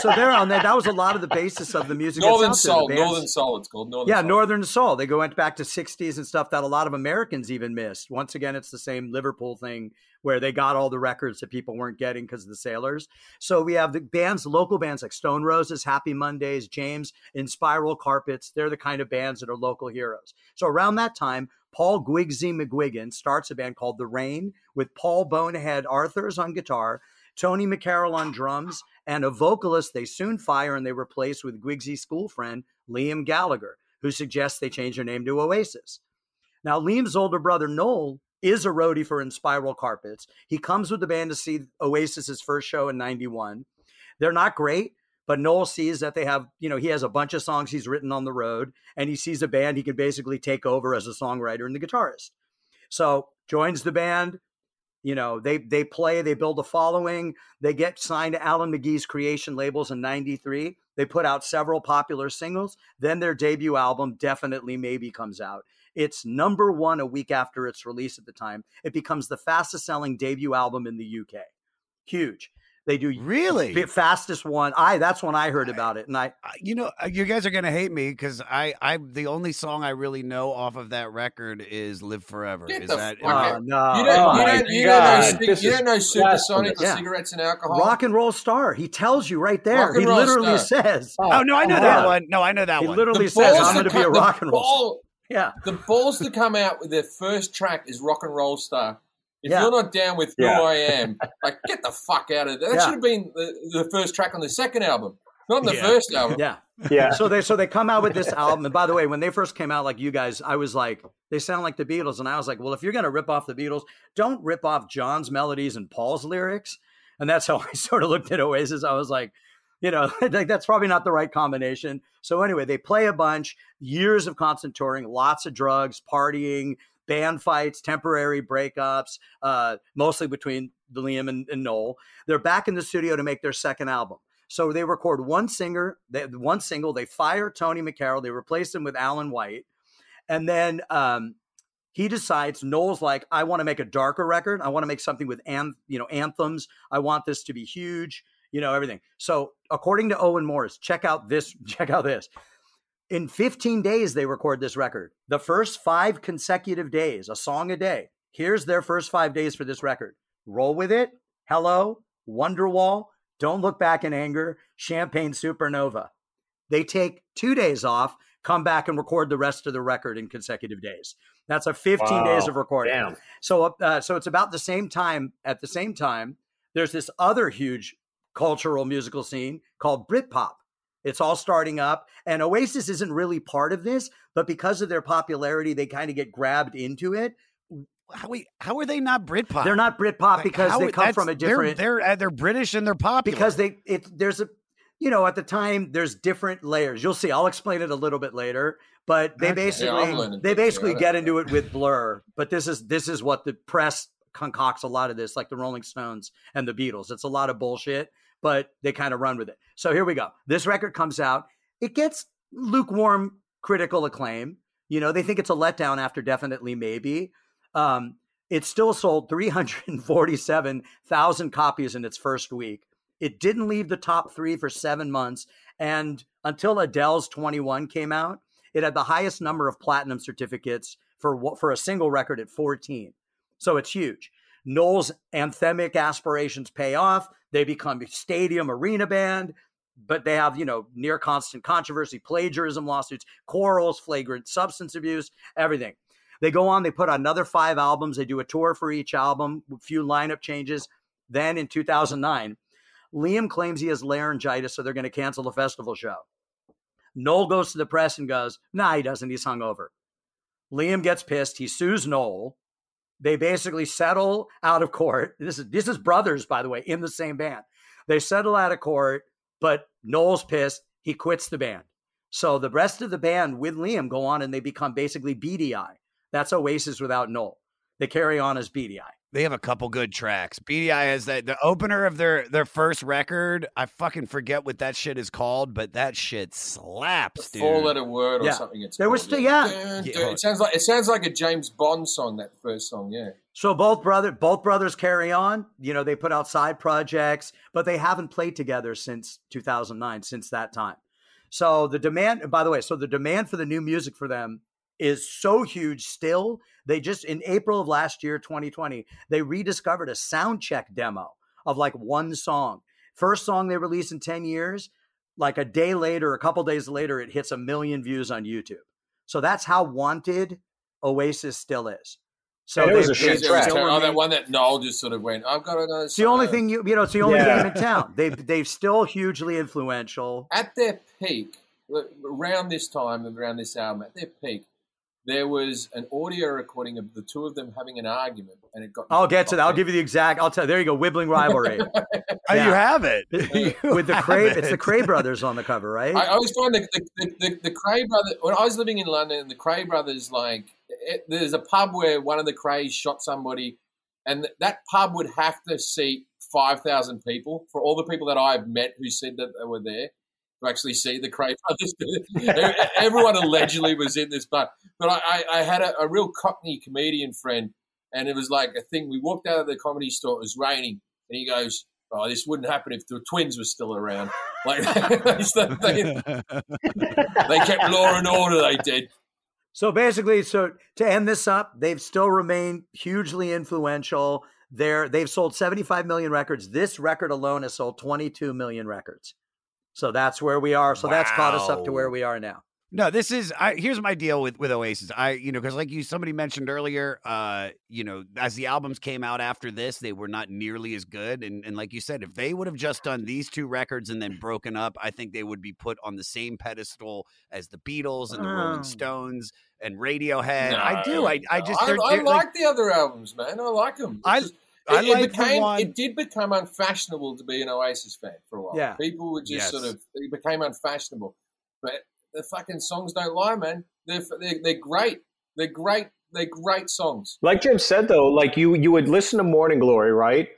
so they're on there. That was a lot of the basis of the music. Northern out there, the Soul, Northern Soul, it's called Northern yeah, Soul. Northern Soul. They go went back to '60s and stuff that a lot of Americans even missed. Once again, it's the same Liverpool thing where they got all the records that people weren't getting because of the sailors. So we have the bands, local bands like Stone Roses, Happy Mondays, James, and Spiral Carpets. They're the kind of bands that are local heroes. So around that time, Paul Guigsy McGuigan starts a band called The Rain with Paul Bonehead Arthurs on guitar, Tony McCarroll on drums, and a vocalist they soon fire and they replace with Guigsy's school friend, Liam Gallagher, who suggests they change their name to Oasis. Now, Liam's older brother, Noel, is a roadie for Inspiral Carpets. He comes with the band to see Oasis's first show in 91. They're not great, but Noel sees that they have, you know, he has a bunch of songs he's written on the road, and he sees a band he can basically take over as a songwriter and the guitarist. So joins the band. You know, they they play, they build a following, they get signed to Alan McGee's creation labels in 93. They put out several popular singles. Then their debut album, Definitely Maybe, comes out. It's number one a week after its release at the time. It becomes the fastest selling debut album in the UK. Huge. They do really the fastest one. I that's when I heard about it, and I you know uh, you guys are gonna hate me because I I the only song I really know off of that record is "Live Forever." Get is that fuck out. no. You don't, Oh you don't, you God, don't know, you don't know supersonic Yeah. cigarettes and alcohol. rock and roll star. He tells you right there. He literally star. says, Oh no, I know come that on. one. No, I know that He one. literally The says, "I'm going to to be a rock and roll." star." ball- Yeah. The balls to come out with their first track is Rock and Roll Star. If Yeah. you're not down with Yeah. Who I Am, like get the fuck out of there. That Yeah. should have been the, the first track on the second album, not the Yeah. first album. Yeah. Yeah. So they so they come out with this album. And by the way, when they first came out, like you guys, I was like, they sound like the Beatles. And I was like, well, if you're gonna rip off the Beatles, don't rip off John's melodies and Paul's lyrics. And that's how (laughs) I sort of looked at Oasis. I was like, you know, (laughs) like that's probably not the right combination. So anyway, they play a bunch, years of constant touring, lots of drugs, partying, band fights, temporary breakups, uh, mostly between Liam and, and Noel. They're back in the studio to make their second album. So they record one singer, they, one single. They fire Tony McCarroll. They replace him with Alan White, and then um, he decides. Noel's like, I want to make a darker record. I want to make something with an, you know anthems. I want this to be huge. You know everything. So according to Owen Morris, check out this. (laughs) Check out this. In 15 days, they record this record. The first five consecutive days, a song a day. Here's their first five days for this record. Roll with it. Hello. Wonderwall. Don't look back in anger. Champagne Supernova. They take two days off, come back and record the rest of the record in consecutive days. That's a 15 days of recording. Damn. So, uh, so it's about the same time. At the same time, there's this other huge cultural musical scene called Britpop. It's all starting up, and Oasis isn't really part of this, but because of their popularity, they kind of get grabbed into it. How, wait, how are they not Britpop? They're not Britpop Like, because how- they come from a different. They're they're, they're British and they're popular because they it there's a you know at the time there's different layers you'll see i'll explain it a little bit later but they Okay. basically Yeah, they basically here. get into it with blur but this is this is what the press concocts a lot of this like the rolling stones and the beatles it's a lot of bullshit but they kind of run with it so here we go this record comes out it gets lukewarm critical acclaim you know they think it's a letdown after definitely maybe um it still sold 347,000 copies in its first week. It didn't leave the top three for seven months. And until Adele's 21 came out, it had the highest number of platinum certificates for, for a single record at 14. So it's huge. Noel's anthemic aspirations pay off. They become a stadium arena band, but they have, you know, near constant controversy, plagiarism lawsuits, quarrels, flagrant substance abuse, everything. They go on, they put out another five albums. They do a tour for each album, a few lineup changes. Then in 2009, Liam claims he has laryngitis, so they're going to cancel the festival show. Noel goes to the press and goes, Nah, he doesn't. He's hungover. Liam gets pissed. He sues Noel. They basically settle out of court. This is this is brothers, by the way, in the same band. They settle out of court, but Noel's pissed. He quits the band. So the rest of the band with Liam go on and they become basically Beady Eye. That's Oasis without Noel. They carry on as Beady Eye. They have a couple good tracks. Beady Eye has that the opener of their their first record. I fucking forget what that shit is called, but that shit slaps, dude. Four letter word or Yeah. something. It's There was called, still- yeah. Dun, Yeah. dun. It sounds like it sounds like a James Bond song. That first song, yeah. So both brother both brothers carry on. You know, they put out side projects, but they haven't played together since 2009, since that time. So the demand, by the way, so the demand for the new music for them is so huge still. They just in April of last year, 2020, they rediscovered a sound check demo of like one song. First song they released in 10 years, like a day later, a couple days later, it hits a million views on YouTube. So that's how wanted Oasis still is. So And it was a shit they It was track. oh, that one that Noel just sort of went. I've got another. it's the only song." thing you you know. It's the only Yeah. game in town. They've (laughs) they've still hugely influential. at their peak, around this time, around this album, at their peak, there was an audio recording of the two of them having an argument, and it got. I'll get to that. I'll give you the exact. I'll tell. you. There you go. Wibbling rivalry (laughs) oh, oh, you have it (laughs) You with the have Kray. It's the. Kray brothers on the cover, right? I, I always find the the, the, the the Kray brother. When I was living in London, the Kray brothers like it, there's a pub where one of the Krays shot somebody, and that pub would have to seat five thousand people for all the people that I've met who said that they were there to actually see the Kray (laughs) brothers. Everyone allegedly was in this pub, but I, I, I had a, a real Cockney comedian friend, and it was like a thing. We walked out of the comedy store. It was raining, and he goes. Oh, this wouldn't happen if the twins were still around. (laughs) Like (laughs) they, they kept law and order. They did. So basically, so to end this up, they've still remained hugely influential. They're they've sold 75 million records. This record alone has sold 22 million records. So that's where we are. So that's caught us up to where we are now. No, this is. I, here's my deal with with Oasis. I, you know, because like you, somebody mentioned earlier, uh, you know, as the albums came out after this, they were not nearly as good. And and like you said, if they would have just done these two records and then broken up, I think they would be put on the same pedestal as the Beatles and the. Rolling Stones and Radiohead. I do. I, I just. I, they're- I they're, like, the other albums, man. I like them. I- It, I it like the became. one- It did become unfashionable to be an Oasis fan for a while. Yeah. people were just Yes. sort of. It became unfashionable, but the fucking songs don't lie, man. They're they're, they're great. They're great. They're great songs. Like Jim said, though, like you you would listen to Morning Glory, right?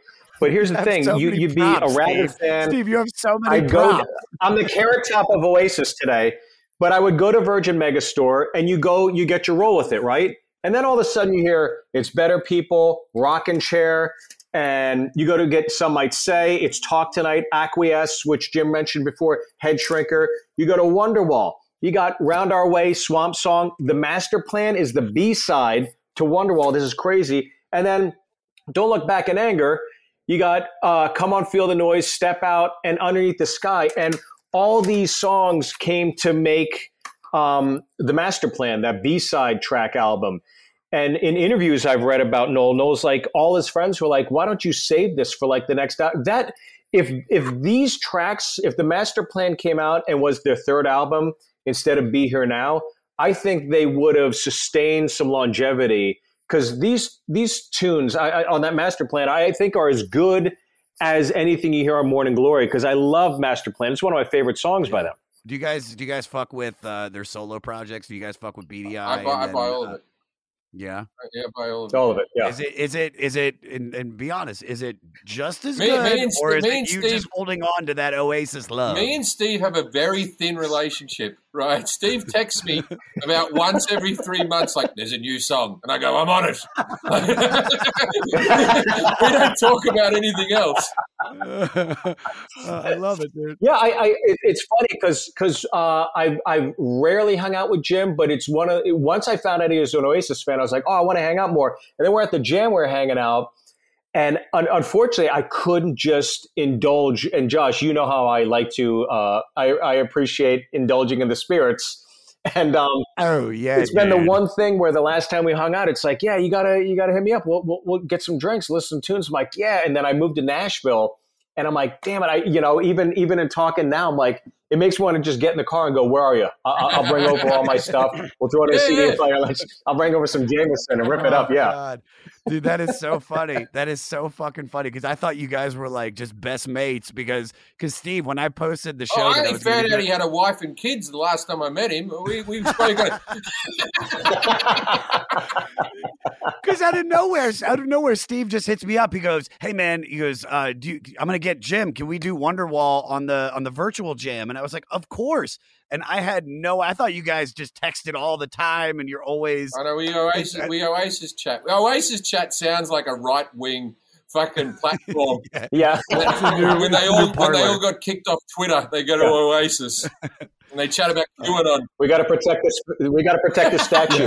But here's the have thing: so you you'd be props, a rabid Steve. fan. Steve, you have so many I'd go. I'm the carrot top of Oasis today, but I would go to Virgin Megastore and you go, you get your roll with it, right? And then all of a sudden you hear it's Better People, Rockin' Chair, and you go to get some might say it's Talk Tonight, Acquiesce, which Jim mentioned before, Head Shrinker. You go to Wonderwall. You got Round Our Way, Swamp Song. The Master Plan is the B side to Wonderwall. This is crazy. And then Don't Look Back in Anger. You got uh, Come On, Feel the Noise, Step Out, and Underneath the Sky. And all these songs came to make um, the Master Plan, that B side track album. And in interviews I've read about Noel, Noel's like all his friends were like, "Why don't you save this for like the next al-? that?" If if these tracks, if the Master Plan came out and was their third album instead of Be Here Now, I think they would have sustained some longevity because these these tunes I, I, on that Master Plan I think are as good as anything you hear on Morning Glory because I love Master Plan. It's one of my favorite songs by them. Do you guys do you guys fuck with uh, their solo projects? Do you guys fuck with Beady Eye? I buy, I then, buy all uh, of it. Yeah. Yeah, I buy all of it. All of it, yeah. Is it is it is it and, and be honest, is it just as Me- good me and or is it you Steve- just holding on to that Oasis love? Me and Steve have a very thin relationship, right? Steve texts me about once every three months, like, there's a new song. And I go, I'm on it. (laughs) we don't talk about anything else. (laughs) I love it, dude. Yeah, I, I it, it's funny because because uh, I I rarely hung out with Jim, but it's one of once I found out he was an Oasis fan, I was like, oh, I want to hang out more. And then we're at the jam, we're hanging out, and un- unfortunately, I couldn't just indulge. And Josh, you know how I like to. Uh, I I appreciate indulging in the spirits. (laughs) And um, oh yeah, it's been the one thing where the last time we hung out, it's like, yeah, you gotta you gotta hit me up. We'll we'll, we'll get some drinks, listen to tunes. I'm like, yeah. And then I moved to Nashville, and I'm like, damn it, I you know even even in talking now, I'm like, it makes me want to just get in the car and go, "Where are you? I'll, I'll bring over all my (laughs) stuff. We'll throw it in a CD player. Let's, I'll bring over some Jameson and rip it up." Oh, Yeah. God. Dude, that is so funny. That is so fucking funny because I thought you guys were like just best mates because because Steve, when I posted the show, Oh, I that only was found out good- he had a wife and kids the last time I met him. We we spoke. on- Because out of nowhere, out of nowhere, Steve just hits me up. He goes, "Hey man," he goes, uh, do you, "I'm gonna get Jim. Can we do Wonderwall on the on the virtual jam?" And I was like, "Of course." And I had no. I thought you guys just texted all the time, and you're always. I know we Oasis. We Oasis chat. Oasis chat sounds like a right wing fucking (laughs) platform. Yeah. (laughs) when, It's a new- when they all when they all got kicked off Twitter, they go to Yeah. Oasis and they chat about (laughs) QAnon. We got to protect this. We got to protect the statue.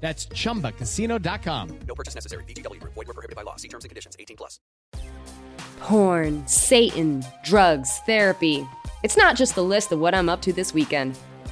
That's chumbacasino.com. No purchase necessary. VGW Group. Void were prohibited by law. See terms and conditions. 18 plus. Porn, Satan, drugs, therapy. It's not just the list of what I'm up to this weekend.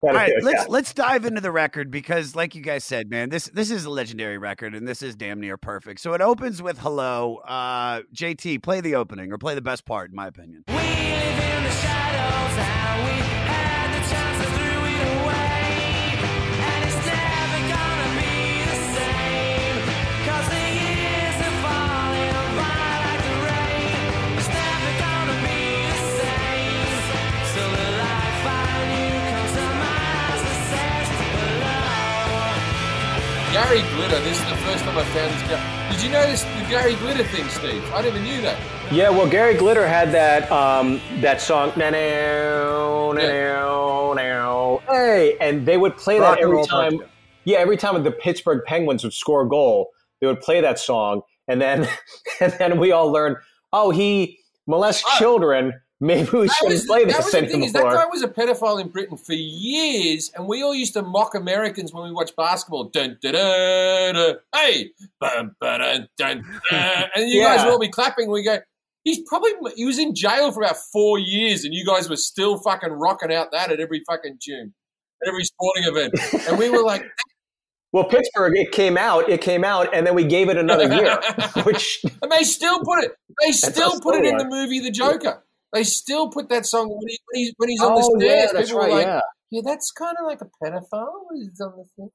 All right, let's let's dive into the record because, like you guys said, man, this this is a legendary record and this is damn near perfect. So it opens with "Hello." Uh, JT, play the opening or play the best part, in my opinion. Gary Glitter. This is the first time I found this guy. Did you know this the Gary Glitter thing, Steve? I never knew that. Yeah, well, Gary Glitter had that um, that song, na now, now, now, hey, and they would play Rock that every roll time. Yeah, every time the Pittsburgh Penguins would score a goal, they would play that song, and then (laughs) and then we all learned, oh, he molests children. Maybe we That shouldn't was, play that this thing is that guy was a pedophile in Britain for years, and we all used to mock Americans when we watched basketball. Dun, dun, dun, dun, hey, ba, dun, dun, dun. and you guys Yeah. will all be clapping. We go, he's probably he was in jail for about four years, and you guys were still fucking rocking out that at every fucking tune, at every sporting event, and we were like, (laughs) Well, Pittsburgh, it came out, it came out, and then we gave it another year, (laughs) which and they still put it, they still put it in the movie The Joker. They still put that song when, he, when, he's, when he's on the Oh, yeah, that's People right, were like, yeah. yeah, that's kind of like a pedophile. He's on the thing.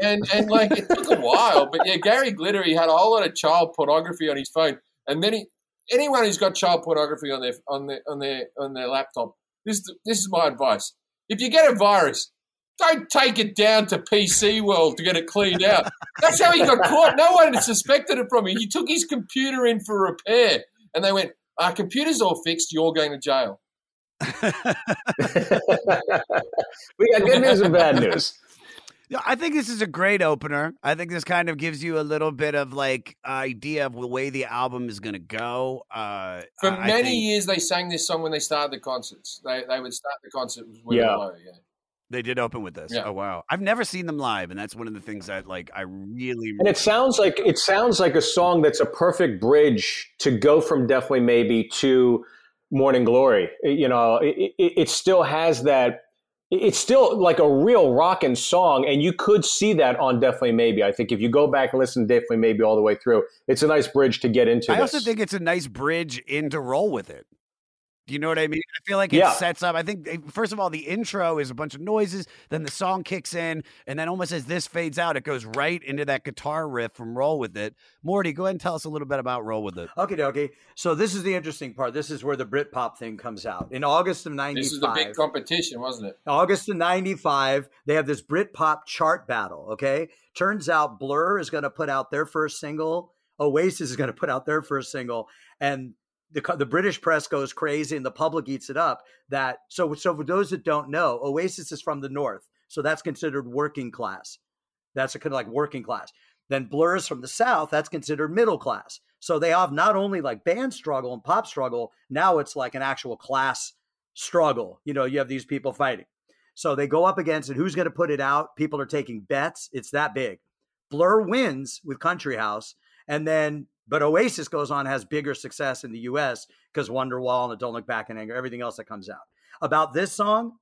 And and (laughs) like it took a while, but yeah, Gary Glitter he had a whole lot of child pornography on his phone, and then he anyone who's got child pornography on their on their on their on their laptop, this this is my advice: if you get a virus, don't take it down to PC World to get it cleaned out. That's how he got caught. No one suspected it from him. He took his computer in for repair, and they went, "Our computer's all fixed. You're going to jail." (laughs) we got good news and bad news. I think this is a great opener. I think this kind of gives you a little bit of like idea of the way the album is going to go. Uh, For I- I many think years, they sang this song when they started the concerts. They they would start the concert with Yeah. Low, yeah. They did open with this. Yeah. Oh wow, I've never seen them live, and that's one of the things that like I really. And it sounds like it sounds like a song that's a perfect bridge to go from definitely maybe to Morning Glory. You know, it, it, it still has that. It's still like a real rockin' song, and you could see that on Definitely Maybe. I think if you go back and listen to Definitely Maybe all the way through, it's a nice bridge to get into I this. also think it's a nice bridge in to roll with it. Do you know what I mean? I feel like it Yeah. sets up. I think eh, first of all, the intro is a bunch of noises, then the song kicks in, and then almost as this fades out, it goes right into that guitar riff from Roll with It. Morty, go ahead and tell us a little bit about Roll with It. Okay, dokie. So this is the interesting part. This is where the Britpop thing comes out in August of '95. This is the big competition, wasn't it? August of 95, they have this Britpop chart battle, okay? Turns out Blur is going to put out their first single, Oasis is going to put out their first single, and the the British press goes crazy and the public eats it up. That so so for those that don't know, Oasis is from the north, so that's considered working class. That's a kind of like working class. Then Blur is from the south, that's considered middle class. So they have not only like band struggle and pop struggle, now it's like an actual class struggle. You know, you have these people fighting. So they go up against it. Who's going to put it out? People are taking bets. It's that big. Blur wins with Country House, and then but Oasis goes on has bigger success in the U.S. because Wonderwall and Don't Look Back in Anger, everything else that comes out about this song.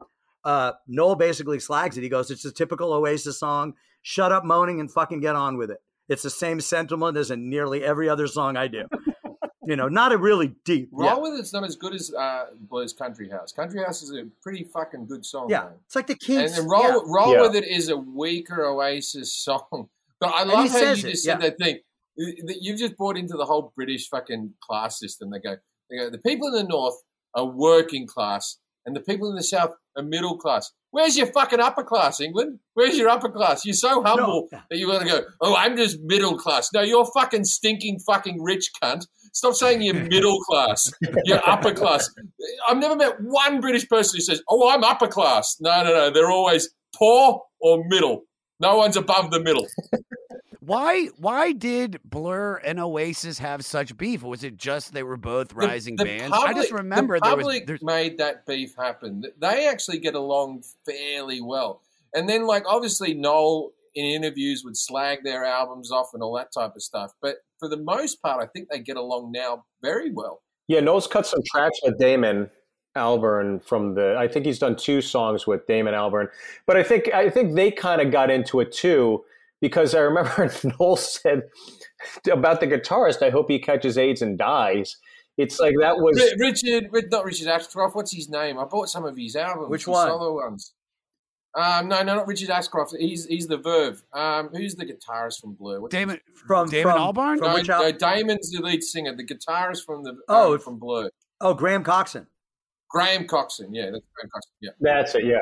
Uh, Noel basically slags it. He goes, "It's a typical Oasis song. Shut up moaning and fucking get on with it. It's the same sentiment as in nearly every other song I do. you know, not a really deep. Roll yeah. with it's not as good as uh, Blues Country House. Country House is a pretty fucking good song. Yeah, man. it's like the And Kinks. then Roll, yeah. roll Yeah. with it is a weaker Oasis song. (laughs) But I love how says you it, just yeah. said that thing. That You've just brought into the whole British fucking class system. They go, they go, the people in the north are working class, and the people in the south are middle class. Where's your fucking upper class, England? Where's your upper class? You're so humble that you want to go, oh, I'm just middle class. No, you're fucking stinking fucking rich cunt. Stop saying you're (laughs) middle class. You're upper class. I've never met one British person who says, oh, I'm upper class. No, no, no. They're always poor or middle. No one's above the middle. Why why did Blur and Oasis have such beef? Was it just they were both rising bands? I just remember the there was public made that beef happen. They actually get along fairly well. And then, like, obviously, Noel in interviews would slag their albums off and all that type of stuff. But for the most part, I think they get along now very well. Yeah, Noel's cut some tracks with Damon Albarn from the. I think he's done two songs with Damon Albarn, but I think I think they kind of got into it too because I remember (laughs) Noel said about the guitarist. I hope he catches AIDS and dies. It's like that was Richard, not Richard Ashcroft. What's his name? I bought some of his albums. Which the one? Solo ones. Um, no, no, not Richard Ashcroft. He's he's the Verve. Um, who's the guitarist from Blur? What's Damon from Damon from, Albarn? From no, which no. Damon's the lead singer. The guitarist from the Oh, um, from Blur. Oh, Graham Coxon. Graham Coxon. Yeah, that's Graham Coxon. Yeah. that's it. Yeah.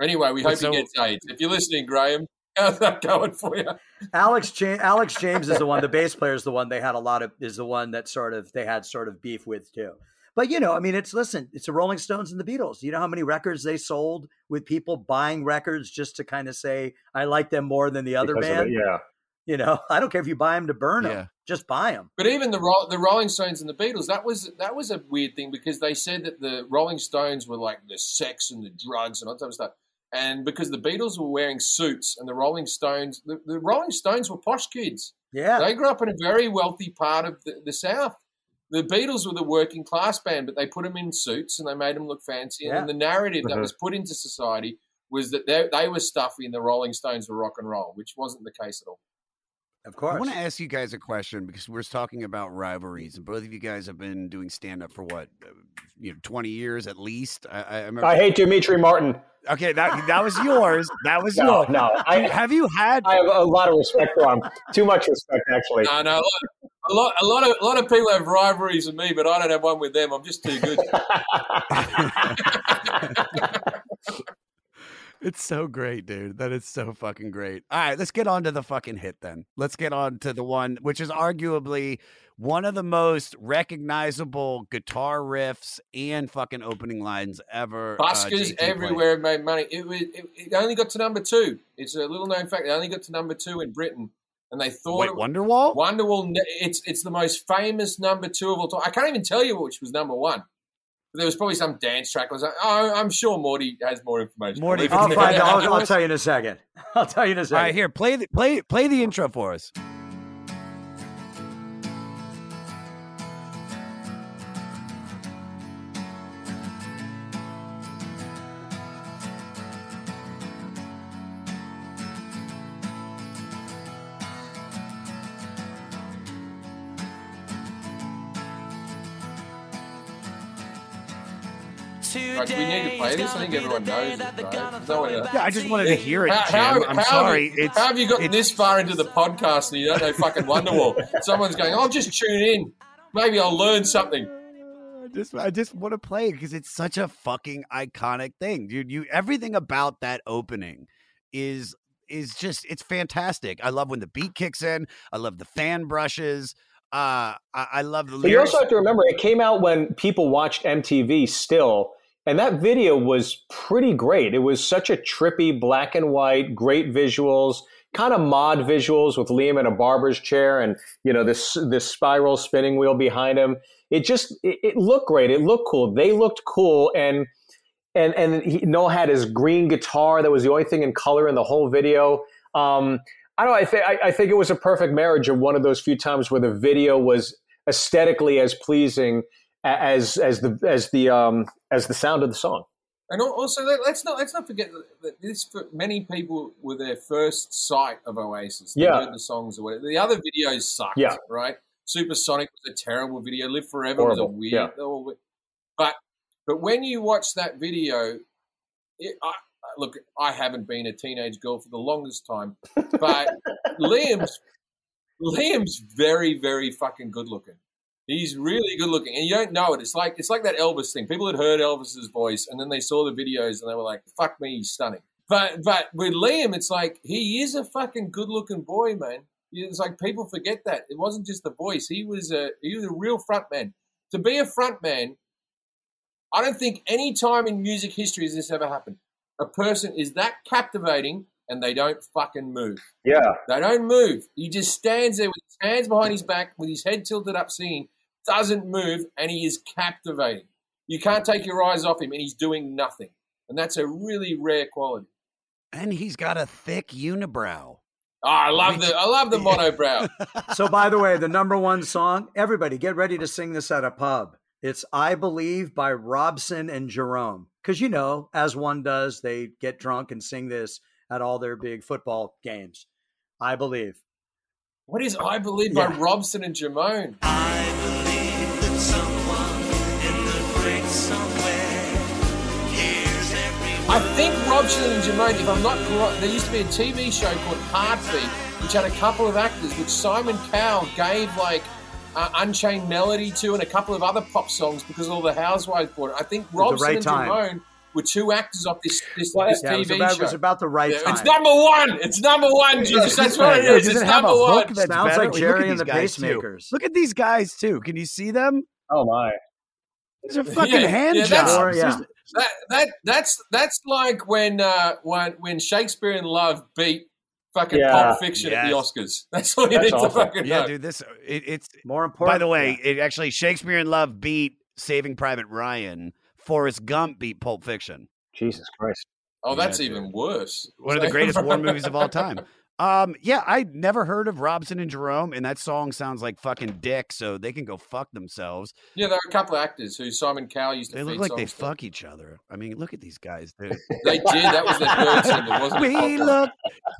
Anyway, we hope so- he gets AIDS. If you're listening, Graham, (laughs) how's that going for you? Alex ja- Alex James is the one. The bass player is the one they had a lot of. Is the one that sort of they had sort of beef with too. But you know, I mean, it's listen, it's the Rolling Stones and the Beatles. You know how many records they sold with people buying records just to kind of say I like them more than the other because band. it, yeah. You know, (laughs) I don't care if you buy them to burn them, Yeah. just buy them. But even the the Rolling Stones and the Beatles, that was that was a weird thing because they said that the Rolling Stones were like the sex and the drugs and all that type of stuff. And because the Beatles were wearing suits and the Rolling Stones, the, the Rolling Stones were posh kids. Yeah, They grew up in a very wealthy part of the, the South. The Beatles were the working class band, but they put them in suits and they made them look fancy. And Yeah. then the narrative that Mhm. was put into society was that they, they were stuffy and the Rolling Stones were rock and roll, which wasn't the case at all. Of I want to ask you guys a question because we're talking about rivalries, and both of you guys have been doing stand up for what, uh, you know, twenty years at least. I, I remember. I hate Demetri Martin. okay, that that was yours. That was (laughs) No, yours. no, I- (laughs) have you had? I have a lot of respect for him. Too much respect, actually. No, no, a lot, a lot, a lot of, a lot of people have rivalries with me, but I don't have one with them. I'm just too good. (laughs) It's so great, dude. That is so fucking great. All right, let's get on to the fucking hit then. Let's get on to the one which is arguably one of the most recognizable guitar riffs and fucking opening lines ever. uh, Buskers played. everywhere have made money. It, was, it, it only got to number two. It's a little known fact. It only got to number two in Britain, and they thought Wait, it, Wonderwall? Wonderwall. It's it's the most famous number two of all time. I can't even tell you which was number one. There was probably some dance track. I was like, oh, I'm sure Morty has more information. Morty, I'll find out. I'll, (laughs) I'll tell you in a second. I'll tell you in a second. right, here, play the play play the intro for us. Like, we need to play this. I think everyone knows it, right? No one, Yeah, I just wanted to hear it, How, Jim. how, I'm how have sorry. you- It's how have you gotten this far into the podcast and you don't know fucking Wonderwall? (laughs) Someone's going, I'll just tune in. Maybe I'll learn something. I just I just want to play it because it's such a fucking iconic thing, dude. You everything about that opening is is just it's fantastic. I love when the beat kicks in. I love the fan brushes. Uh, I, I love the But you also have to remember, it came out when people watched MTV still, and that video was pretty great. It was such a trippy black and white, great visuals, kind of mod visuals with Liam in a barber's chair and you know this this spiral spinning wheel behind him. It just it, it looked great. It looked cool. They looked cool, and and and he, Noel had his green guitar. That was the only thing in color in the whole video. Um, I don't know. I think I, I think it was a perfect marriage of one of those few times where the video was aesthetically as pleasing as as the as the um as the sound of the song. And also, let- let's not let's not forget that- this for many people were their first sight of Oasis. They Yeah. heard the songs or whatever. The other videos sucked. Yeah. right. Supersonic was a terrible video. Live Forever was a weird. yeah. Oh, weird. But but when you watch that video, it, I- look, I haven't been a teenage girl for the longest time, but (laughs) Liam's Liam's very very fucking good looking. He's really good looking, and you don't know it. It's like it's like that Elvis thing. People had heard Elvis's voice, and then they saw the videos, and they were like, "Fuck me, he's stunning." But but with Liam, it's like he is a fucking good looking boy, man. It's like people forget that it wasn't just the voice. He was a he was a real front man. To be a front man, I don't think any time in music history has this ever happened. A person is that captivating and they don't fucking move. Yeah. They don't move. He just stands there with his hands behind his back, with his head tilted up, singing, doesn't move, and he is captivating. You can't take your eyes off him, and he's doing nothing. And that's a really rare quality. and he's got a thick unibrow. Oh, I love the I love the monobrow. (laughs) so by the way, the number one song, everybody get ready to sing this at a pub. It's I Believe by Robson and Jerome. Because you know, as one does, they get drunk and sing this at all their big football games. I believe. What is I Believe by Yeah. Robson and Jerome? I think Robson and Jamone, if I'm not correct, there used to be a TV show called Heartbeat, which had a couple of actors, which Simon Cowell gave like uh, Unchained Melody to and a couple of other pop songs because all the housewives bought it. I think the Robson right and time. Jamone were two actors off this this, this Yeah, it was TV it show. was about the right Yeah, time. It's number one. It's number one, Jesus. That's what it Yeah, is. does It's it number one. that's Sounds better? like Gerry and the guys, too. Pacemakers. Look at these guys too. Can you see them? Oh my! These are (laughs) fucking hand that's, jobs. yeah. That, that that's that's like when uh, when when Shakespeare in Love beat fucking Yeah. Pulp Fiction at the Oscars. (laughs) That's all you That's need awful. to fucking Yeah, know. dude. This it, it's More important. By the way, it actually Shakespeare in Love beat Saving Private Ryan. Forrest Gump beat Pulp Fiction. Jesus Christ! Oh, that's Yeah, even worse. One of the (laughs) greatest war movies of all time. Um, yeah, I never heard of Robson and Jerome, and that song sounds like fucking dick, so they can go fuck themselves. Yeah, there are a couple of actors who Simon Cowell used to They look like they songs to. fuck each other. I mean, look at these guys. dude. (laughs) They did. That was their third single, wasn't it? we look,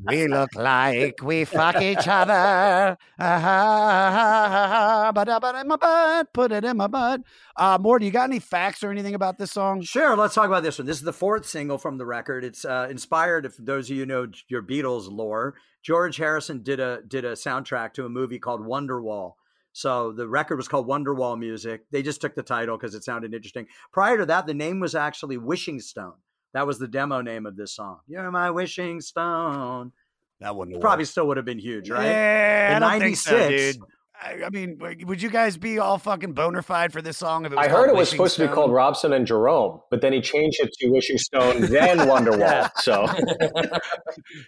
we look like we fuck each other. Ah, but but in my butt, put it in my butt. Uh, more, do you got any facts or anything about this song? Sure, let's talk about this one. This is the fourth single from the record. It's uh, inspired, if those of you know your Beatles lore, George Harrison did a did a soundtrack to a movie called Wonderwall. So the record was called Wonderwall Music. They just took the title because it sounded interesting. Prior to that, the name was actually Wishing Stone. That was the demo name of this song. You're my wishing stone. That wouldn't Probably still would have been huge, right? Yeah, I In don't think so, 96, dude. I, I mean, would you guys be all fucking boner fied for this song if it was I heard it was Wishing supposed to be called Robson and Jerome, but then he changed it to Wishing Stone, then (laughs) Wonderwall. So (laughs)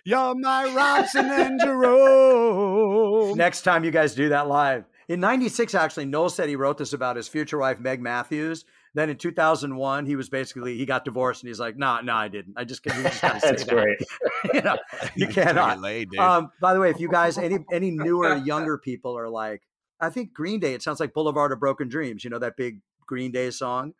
You're my Robson and Jerome. Next time you guys do that live. In 96, actually, Noel said he wrote this about his future wife, Meg Matthews. Then in 2001, he was basically, he got divorced and he's like, nah, no, I didn't. I just, you just gotta (laughs) say that's that. great. (laughs) you know, you He's trying to cannot. dude. Um, by the way, if you guys, any, (laughs) any newer, younger people are like, I think Green Day, it sounds like Boulevard of Broken Dreams, you know, that big Green Day song.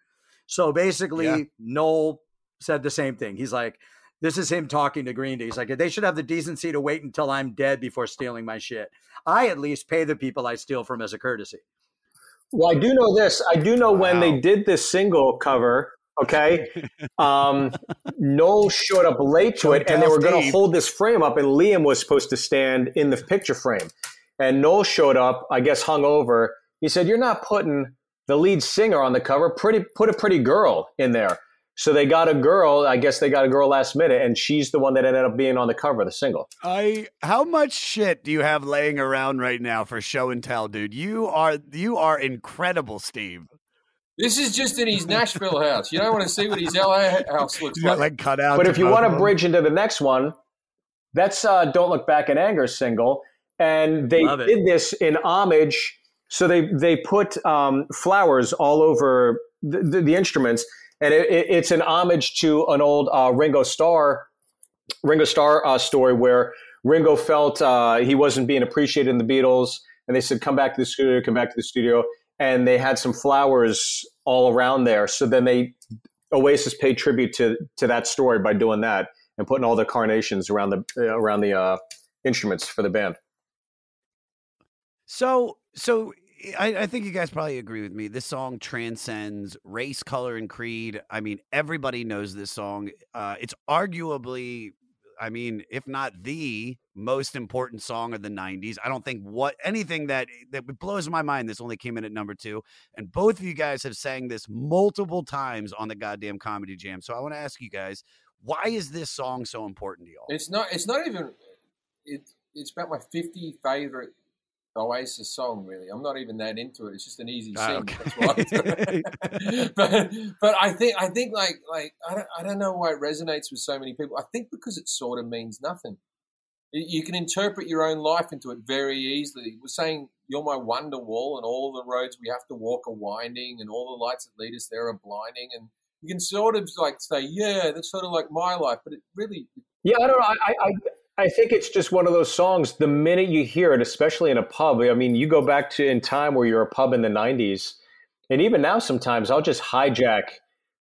So basically, Yeah. Noel said the same thing. He's like, this is him talking to Green Day. He's like, they should have the decency to wait until I'm dead before stealing my shit. I at least pay the people I steal from as a courtesy. Well, I do know this. I do know when they did this single cover Okay. Um, (laughs) Noel showed up late to it, and they were going to hold this frame up, and Liam was supposed to stand in the picture frame. And Noel showed up, I guess, hung over. He said, "You're not putting the lead singer on the cover. Pretty, put a pretty girl in there." So they got a girl. I guess they got a girl last minute, and she's the one that ended up being on the cover of the single. I how much shit do you have laying around right now for show and tell, dude? You are you are incredible, Steve. This is just in his Nashville house. You don't want to see what his LA house looks You got like. like cut out. But if you want to bridge into the next one, that's uh, "Don't Look Back in Anger" single, and they did this in homage. So they they put um, flowers all over the, the, the instruments, and it, it, it's an homage to an old uh, Ringo Starr Ringo Starr uh, story where Ringo felt uh, he wasn't being appreciated in the Beatles, and they said, "Come back to the studio, come back to the studio," and they had some flowers all around there. So then they Oasis paid tribute to to that story by doing that and putting all the carnations around the around the uh, instruments for the band. So, so I, I think you guys probably agree with me. This song transcends race, color, and creed. I mean, everybody knows this song. Uh, it's arguably, I mean, if not the most important song of the '90s. I don't think what anything that that blows my mind. This only came in at number two, and both of you guys have sang this multiple times on the goddamn comedy jam. So I want to ask you guys, why is this song so important to y'all? It's not. It's not even. It, it's about my fifty favorite Oasis song. Really, I'm not even that into it. It's just an easy Ah, sing. okay. That's why I do it. but but I think I think like like I don't I don't know why it resonates with so many people. I think because it sort of means nothing. You- You can interpret your own life into it very easily. We're saying you're my wonder wall, and all the roads we have to walk are winding, and all the lights that lead us there are blinding. And you can sort of like say, yeah, that's sort of like my life, but it really Yeah, I don't know. I, I, I think it's just one of those songs. The minute you hear it, especially in a pub, I mean, you go back to in time where you're a pub in the '90s, and even now, sometimes I'll just hijack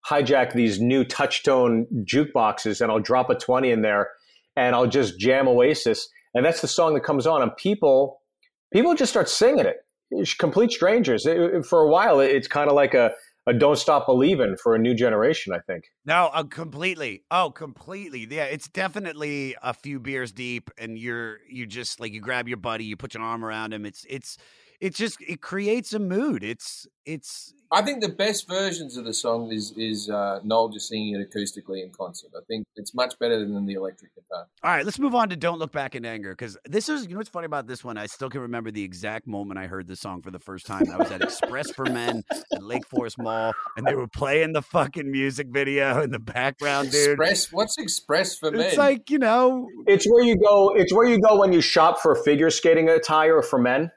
hijack these new touchtone jukeboxes, and I'll drop a twenty in there, and I'll just jam Oasis, and that's the song that comes on, and people people just start singing it. It's complete strangers. It- for a while, it's kind of like a, a "Don't Stop Believing" for a new generation. I think. No, uh, completely. Oh, completely. Yeah, it's definitely a few beers deep, and you're you just like you grab your buddy, you put your arm around him. It's it's it's just it creates a mood. It's it's I think the best versions of the song is is uh, Noel just singing it acoustically in concert. I think it's much better than the electric guitar. all right. Let's move on to "Don't Look Back in Anger" because this is you know what's funny about this one. I still can remember the exact moment I heard the song for the first time. I was at Express for Men at Lake Forest Mall, and they were playing the fucking music video in the background, dude. Express, what's Express for men? It's like you know, It's where you go. It's where you go when you shop for figure skating attire for men.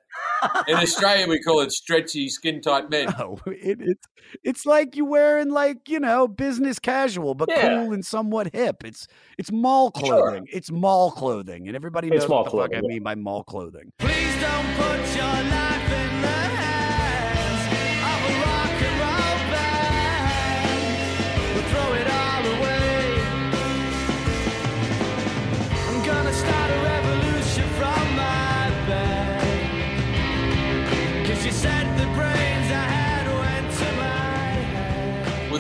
In Australia we call it stretchy, skin tight men. No, (laughs) oh, it, it's it's like you're wearing like you know business casual, but Yeah. cool and somewhat hip. It's it's mall Sure. clothing. It's mall clothing, and everybody It's knows mall what the fuck I mean by mall clothing. Please don't put your life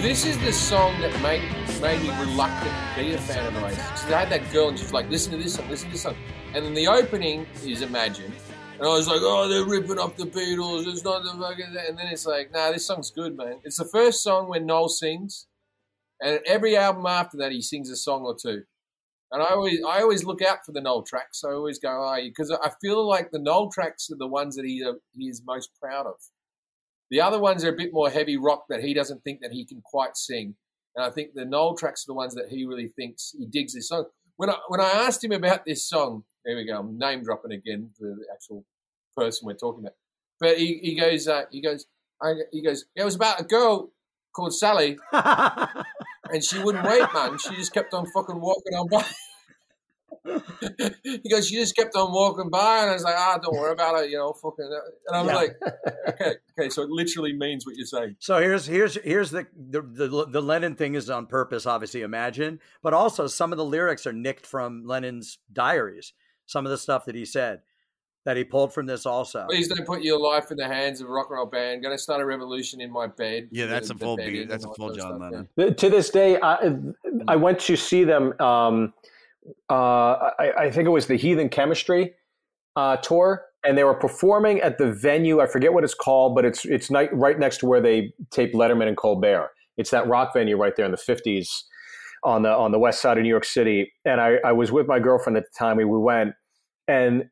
this is the song that made made me reluctant to be a fan of Oasis. I had that girl and she's like, listen to this song, listen to this song. And then the opening is Imagine. And I was like, oh, they're ripping off the Beatles. It's not the fucking. And then it's like, nah, this song's good, man. It's the first song when Noel sings. And every album after that, he sings a song or two. And I always, I always look out for the Noel tracks. I always go, oh, because I feel like the Noel tracks are the ones that he, he is most proud of. The other ones are a bit more heavy rock that he doesn't think that he can quite sing. And I think the Noel tracks are the ones that he really thinks he digs this song. When I when I asked him about this song, there we go. I'm name dropping again for the actual person we're talking about. But he, he goes uh, he goes I, he goes it was about a girl called Sally, (laughs) and she wouldn't wait, man. She just kept on fucking walking on by. (laughs) he goes, she just kept on walking by, and I was like, ah, don't worry about it, you know, fucking. And I'm Yeah. like, (laughs) okay, okay, so it literally means what you're saying. So here's here's here's the, the the the Lennon thing is on purpose, obviously. Imagine, but also some of the lyrics are nicked from Lennon's diaries. Some of the stuff that he said. that he pulled from this also. Please don't put your life in the hands of a rock and roll band. Going to start a revolution in my bed. Yeah, that's The- a full beat. That's a full that John stuff, Lennon. To this day, I, I went to see them. Um, uh, I, I think it was the Heathen Chemistry uh, tour, and they were performing at the venue. I forget what it's called, but it's it's night, right next to where they taped Letterman and Colbert. It's that rock venue right there in the fifties on the on the west side of New York City. And I, I was with my girlfriend at the time. We, we went, and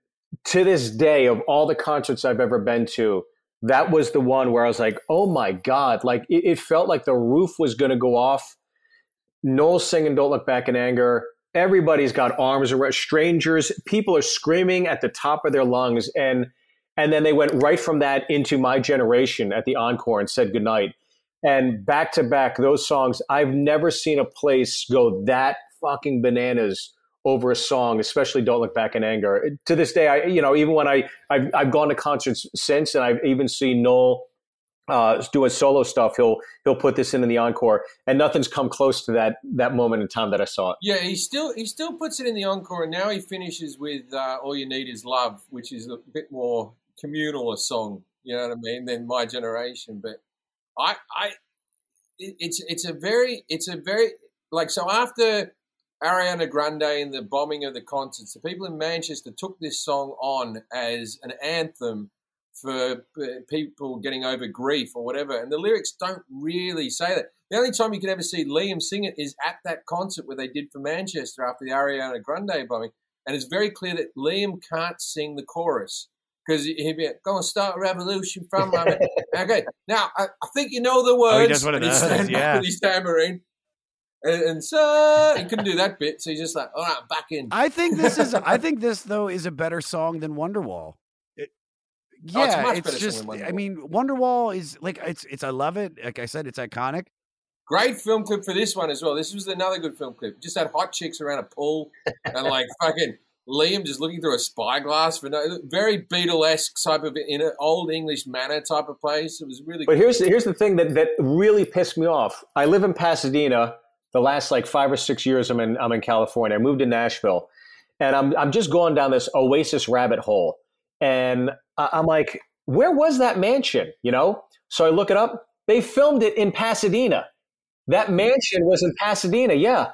to this day, of all the concerts I've ever been to, that was the one where I was like, oh my God. Like it, it felt like the roof was going to go off. Noel singing Don't Look Back in Anger. Everybody's got arms around strangers. People are screaming at the top of their lungs. And and then they went right from that into my generation at the encore and said goodnight. And back to back, those songs, I've never seen a place go that fucking bananas over a song, especially "Don't Look Back in Anger." To this day, I you know even when I I've, I've gone to concerts since, and I've even seen Noel uh, doing solo stuff. He'll he'll put this in in the encore, and nothing's come close to that that moment in time that I saw it. Yeah, he still he still puts it in the encore, and now he finishes with uh, "All You Need Is Love," which is a bit more communal a song. You know what I mean? Than my generation, but I I it's it's a very it's a very like so after Ariana Grande and the bombing of the concerts, the people in Manchester took this song on as an anthem for people getting over grief or whatever. And the lyrics don't really say that. The only time you could ever see Liam sing it is at that concert where they did for Manchester after the Ariana Grande bombing. And it's very clear that Liam can't sing the chorus because he'd be like, going to start a revolution from my man." (laughs) Okay, now I, I think you know the words. Oh, he does what it and he's does, standing yeah. with his tambourine. And, and so he couldn't do that bit, so he's just like, all right, back in. I think this is. I (laughs) think this though is a better song than Wonderwall. It, Oh, it's yeah, much it's just. I mean, Wonderwall is like it's. It's. I love it. Like I said, it's iconic. Great film clip for this one as well. This was another good film clip. Just had hot chicks around a pool and like (laughs) fucking Liam just looking through a spyglass for no very Beatle-esque type of in an old English manner type of place. It was really. But good. here's here's the thing that that really pissed me off. I live in Pasadena. The last like five or six years, I'm in I'm in California. I moved to Nashville, and I'm I'm just going down this Oasis rabbit hole, and I- I'm like, where was that mansion? You know. So I look it up. They filmed it in Pasadena. That mansion was in Pasadena. Yeah,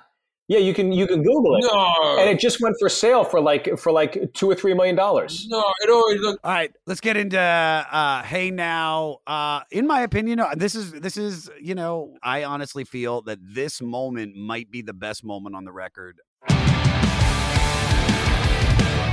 yeah. You can you can Google it. No. And it just went for sale for like for like two or three million dollars. No, it always looked. All right, let's get into uh Hey Now. Uh in my opinion, uh, this is this is, you know, I honestly feel that this moment might be the best moment on the record.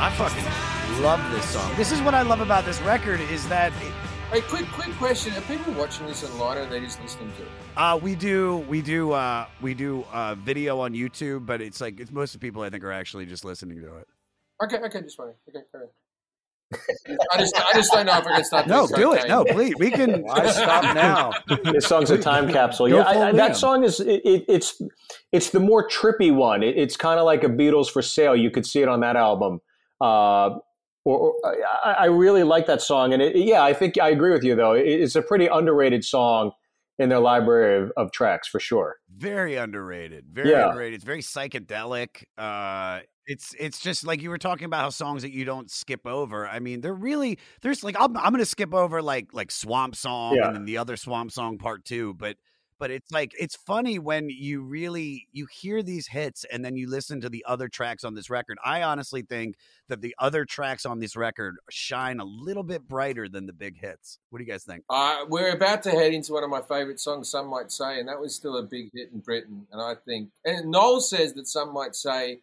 I fucking love this song. This is what I love about this record is that Hey, quick, quick question: Are people watching this online, or are they just listening to it? Uh, we do, we do, uh, we do uh, video on YouTube, but it's like it's most of the people I think are actually just listening to it. Okay, okay, just wondering. Okay, carry on. I just, I just don't know if I can start. (laughs) No, doing do it. cocaine. No, please. We can. (laughs) Why stop now? this song's a time capsule. Yeah, I, I- that song is it, it, it's it's the more trippy one. It, it's kind of like a Beatles for sale. You could see it on that album. Uh, or, or I, I really like that song, and it, yeah, I think I agree with you though. It, it's a pretty underrated song in their library of, of tracks for sure. Very underrated. Very Yeah. underrated. It's very psychedelic. Uh, it's it's just like you were talking about how songs that you don't skip over. I mean, they're really there's like I'm I'm gonna skip over like like Swamp Song Yeah. and then the other Swamp Song Part Two, but but it's like it's funny when you really you hear these hits and then you listen to the other tracks on this record. I honestly think that the other tracks on this record shine a little bit brighter than the big hits. What do you guys think? Uh, we're about to head into one of my favourite songs, some might say, and that was still a big hit in Britain. And I think, and Noel says that some might say,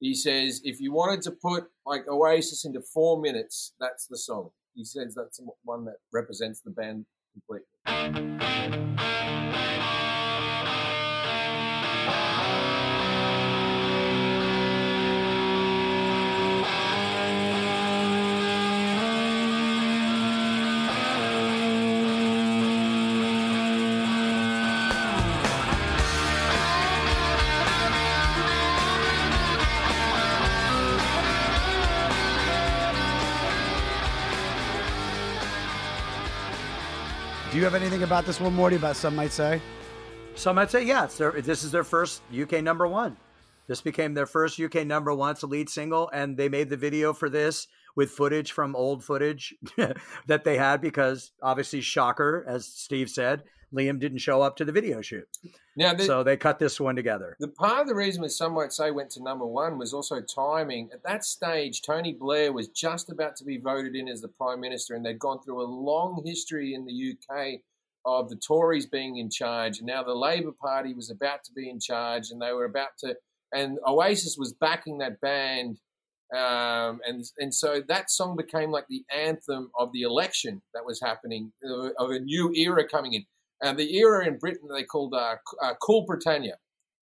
he says, if you wanted to put like Oasis into four minutes, that's the song. He says that's one that represents the band completely. Have anything about this one, Morty? About some might say. Some might say, yeah, their, this is their first UK number one. This became their first UK number one. Lead single, and they made the video for this with footage from old footage (laughs) that they had because obviously, shocker, as Steve said, Liam didn't show up to the video shoot. Now, the- so they cut this one together. The part of the reason that some might say went to number one was also timing. At that stage, Tony Blair was just about to be voted in as the Prime Minister, and they'd gone through a long history in the UK of the Tories being in charge. And now the Labour Party was about to be in charge, and they were about to. And Oasis was backing that band. Um, and and so that song became like the anthem of the election that was happening, uh, of a new era coming in. And the era in Britain they called uh, uh, Cool Britannia,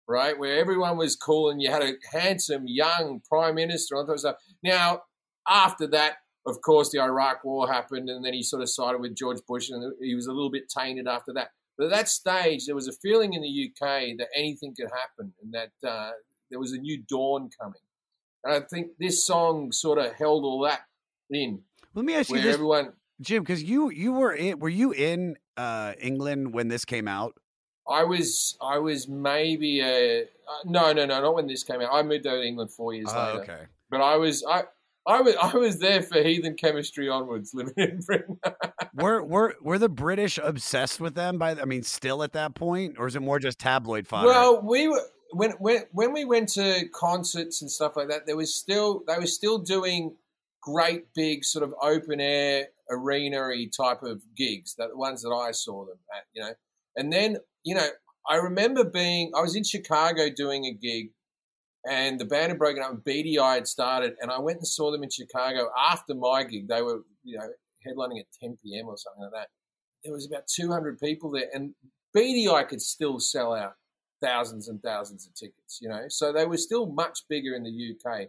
right? Where everyone was cool and you had a handsome young prime minister and all that stuff. Now, after that, of course, the Iraq War happened, and then he sort of sided with George Bush, and he was a little bit tainted after that. But at that stage, there was a feeling in the UK that anything could happen, and that uh, there was a new dawn coming. And I think this song sort of held all that in. Let me ask you this, everyone. Jim, because you you were in were you in uh, England when this came out? I was I was maybe a uh, no no no not when this came out. I moved over to England four years Oh, later. okay. But I was I I was I was there for Heathen Chemistry onwards, (laughs) living in Britain. were were were the British obsessed with them by I mean still at that point, or is it more just tabloid fodder? Well, we were when when when we went to concerts and stuff like that. There was still they were still doing great big sort of open air arena type of gigs. That the ones that I saw them at, you know. And then you know I remember being I was in Chicago doing a gig. And the band had broken up, and Eye had started, and I went and saw them in Chicago after my gig. They were, you know, headlining at 10 p.m. or something like that. There was about 200 people there, and Eye could still sell out thousands and thousands of tickets, you know. So they were still much bigger in the UK.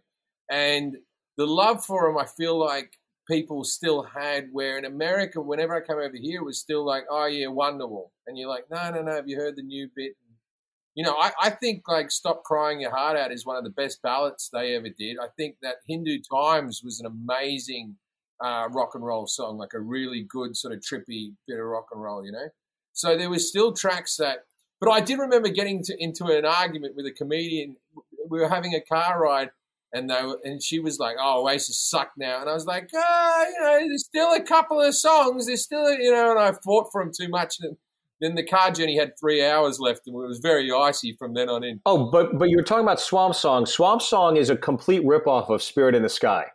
And the love for them, I feel like people still had, where in America, whenever I come over here, it was still like, oh, yeah, Wonderwall. And you're like, no, no, no, have you heard the new bit? You know, I, I think like Stop Crying Your Heart Out is one of the best ballads they ever did. I think that Hindu Times was an amazing uh, rock and roll song, like a really good sort of trippy bit of rock and roll, you know? So there was still tracks that, but I did remember getting to, into an argument with a comedian. We were having a car ride and they were, and she was like, "Oh, Oasis suck now," and I was like, "Ah, you know, there's still a couple of songs. There's still, you know," and I fought for them too much. And then the car journey had three hours left, and it was very icy from then on in. Oh, but but you were talking about Swamp Song. Swamp Song is a complete ripoff of Spirit in the Sky.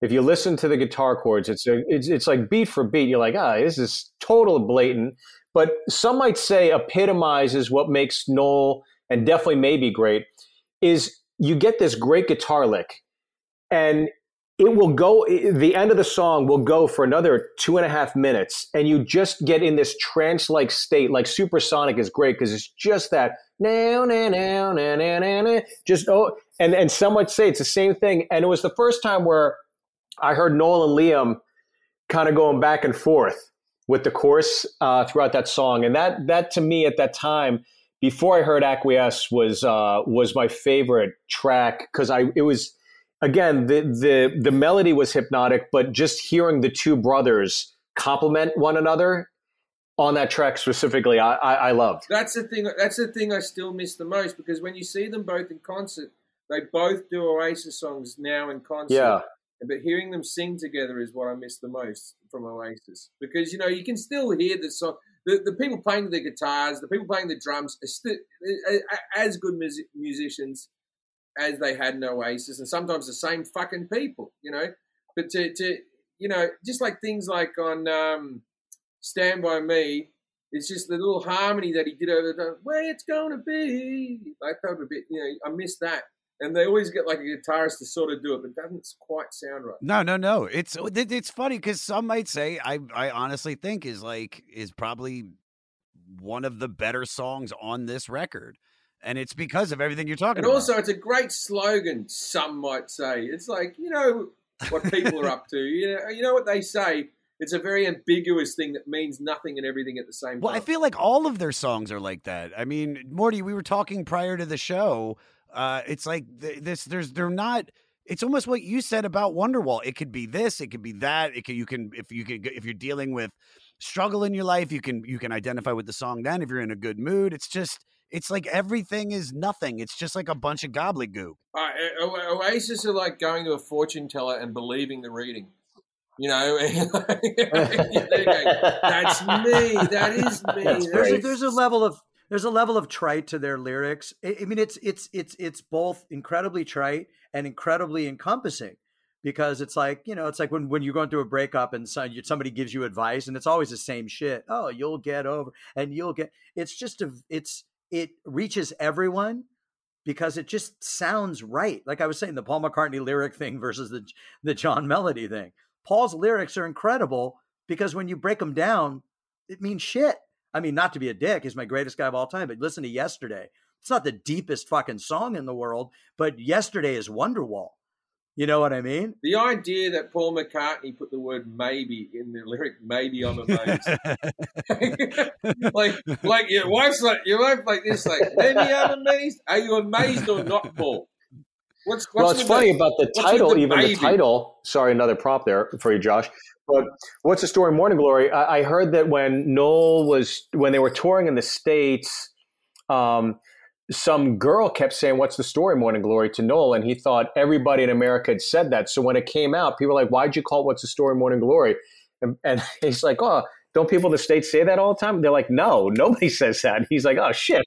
If you listen to the guitar chords, it's a, it's it's like beat for beat. You're like, ah, this is total blatant. But some might say epitomizes what makes Noel and definitely maybe great is you get this great guitar lick, and it will go. The end of the song will go for another two and a half minutes, and you just get in this trance-like state. Like Supersonic is great because it's just that now, now, now, now, now, now, just oh, and and some might say it's the same thing. And it was the first time where I heard Noel and Liam kind of going back and forth with the chorus uh, throughout that song, and that that to me at that time, before I heard Acquiesce, was uh, was my favorite track because I it was again the the the melody was hypnotic, but just hearing the two brothers complement one another on that track specifically, I I, I loved. That's the thing. That's the thing I still miss the most because when you see them both in concert, they both do Oasis songs now in concert. Yeah. But hearing them sing together is what I miss the most from Oasis because you know you can still hear the song. the, the people playing the guitars, the people playing the drums, are still as good mus- musicians as they had in Oasis, and sometimes the same fucking people, you know. But to, to you know, just like things like on um, Stand By Me, it's just the little harmony that he did over the way it's gonna be. Like that a bit, you know, I miss that. And they always get like a guitarist to sort of do it, but it doesn't quite sound right. No, no, no. It's oh, it- it's funny because some might say I I honestly think is like is probably one of the better songs on this record, and it's because of everything you're talking And about. also, it's a great slogan. Some might say it's like you know what people are up to. (laughs) You know, you know what they say. It's a very ambiguous thing that means nothing and everything at the same Well, I feel like all of their songs are like that. I mean, Morty, we were talking prior to the show. Uh, it's like th- this. There's they're not. It's almost what you said about Wonderwall. It could be this. It could be that. It could you can if you could if you're dealing with struggle in your life, you can you can identify with the song. Then if you're in a good mood, it's just it's like everything is nothing. It's just like a bunch of gobbledygook. Uh, O- Oasis are like going to a fortune teller and believing the reading. You know, (laughs) going, (laughs) that's me. That is me. there's a, there's a level of there's a level of trite to their lyrics. I, mean, it's it's it's it's both incredibly trite and incredibly encompassing because it's like you know it's like when when you're going through a breakup and so, somebody gives you advice and it's always the same shit. Oh, you'll get over and you'll get. It's just a it's it reaches everyone because it just sounds right. Like I was saying, the Paul McCartney lyric thing versus the the John Melody thing. Paul's lyrics are incredible because when you break them down, it means shit. I mean, not to be a dick, he's my greatest guy of all time, but listen to Yesterday. It's not the deepest fucking song in the world, but Yesterday is Wonderwall. You know what I mean? The idea that Paul McCartney put the word maybe in the lyric, maybe I'm amazed. (laughs) like, like your wife's like, your wife like this, like, maybe I'm amazed. Are you amazed or not, Paul? What's, what's well, it's funny the- about the title, the even maybe? the title. Sorry, another prop there for you, Josh. But what's the story, Morning Glory? I, I heard that when Noel was when they were touring in the states, um, some girl kept saying, "What's the story, Morning Glory?" to Noel, and he thought everybody in America had said that. So when it came out, people were like, "Why'd you call it What's the story, Morning Glory?" And, and (laughs) he's like, "Oh." Don't people in the states say that all the time? They're like, no, nobody (laughs) says that. He's like, oh shit.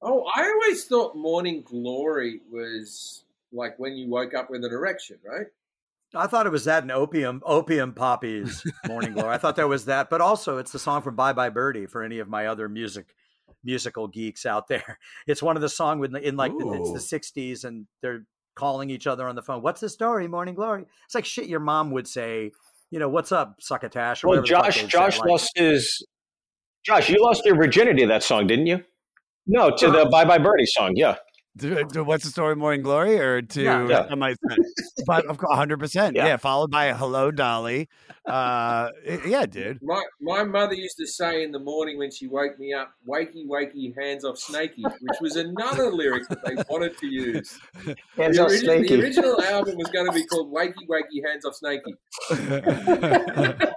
Oh, I always thought morning glory was like when you woke up with an erection, right? I thought it was that in Opium Opium Poppies Morning Glory. I thought there was that, but also it's the song from Bye Bye Birdie for any of my other music musical geeks out there. (laughs) It's one of the song with in like Ooh. it's the '60s, and they're calling each other on the phone. What's the story, Morning Glory? It's like shit your mom would say. You know what's up, succotash? Well, whatever the fuck Josh, Josh like- lost his. Josh, you lost your virginity to that song, didn't you? No, to uh-huh. the Bye Bye Birdie song. Yeah. To, to what's the story, Morning Glory, or to Yeah. Yeah. Am I But of course, hundred percent, Yeah. yeah. Followed by Hello, Dolly. Uh, yeah, dude. My my mother used to say in the morning when she woke me up, "Wakey, wakey, hands off snaky which was another lyric that they wanted to use. Hands the, off origi- Snakey. the original album was going to be called "Wakey, wakey, hands off snaky (laughs)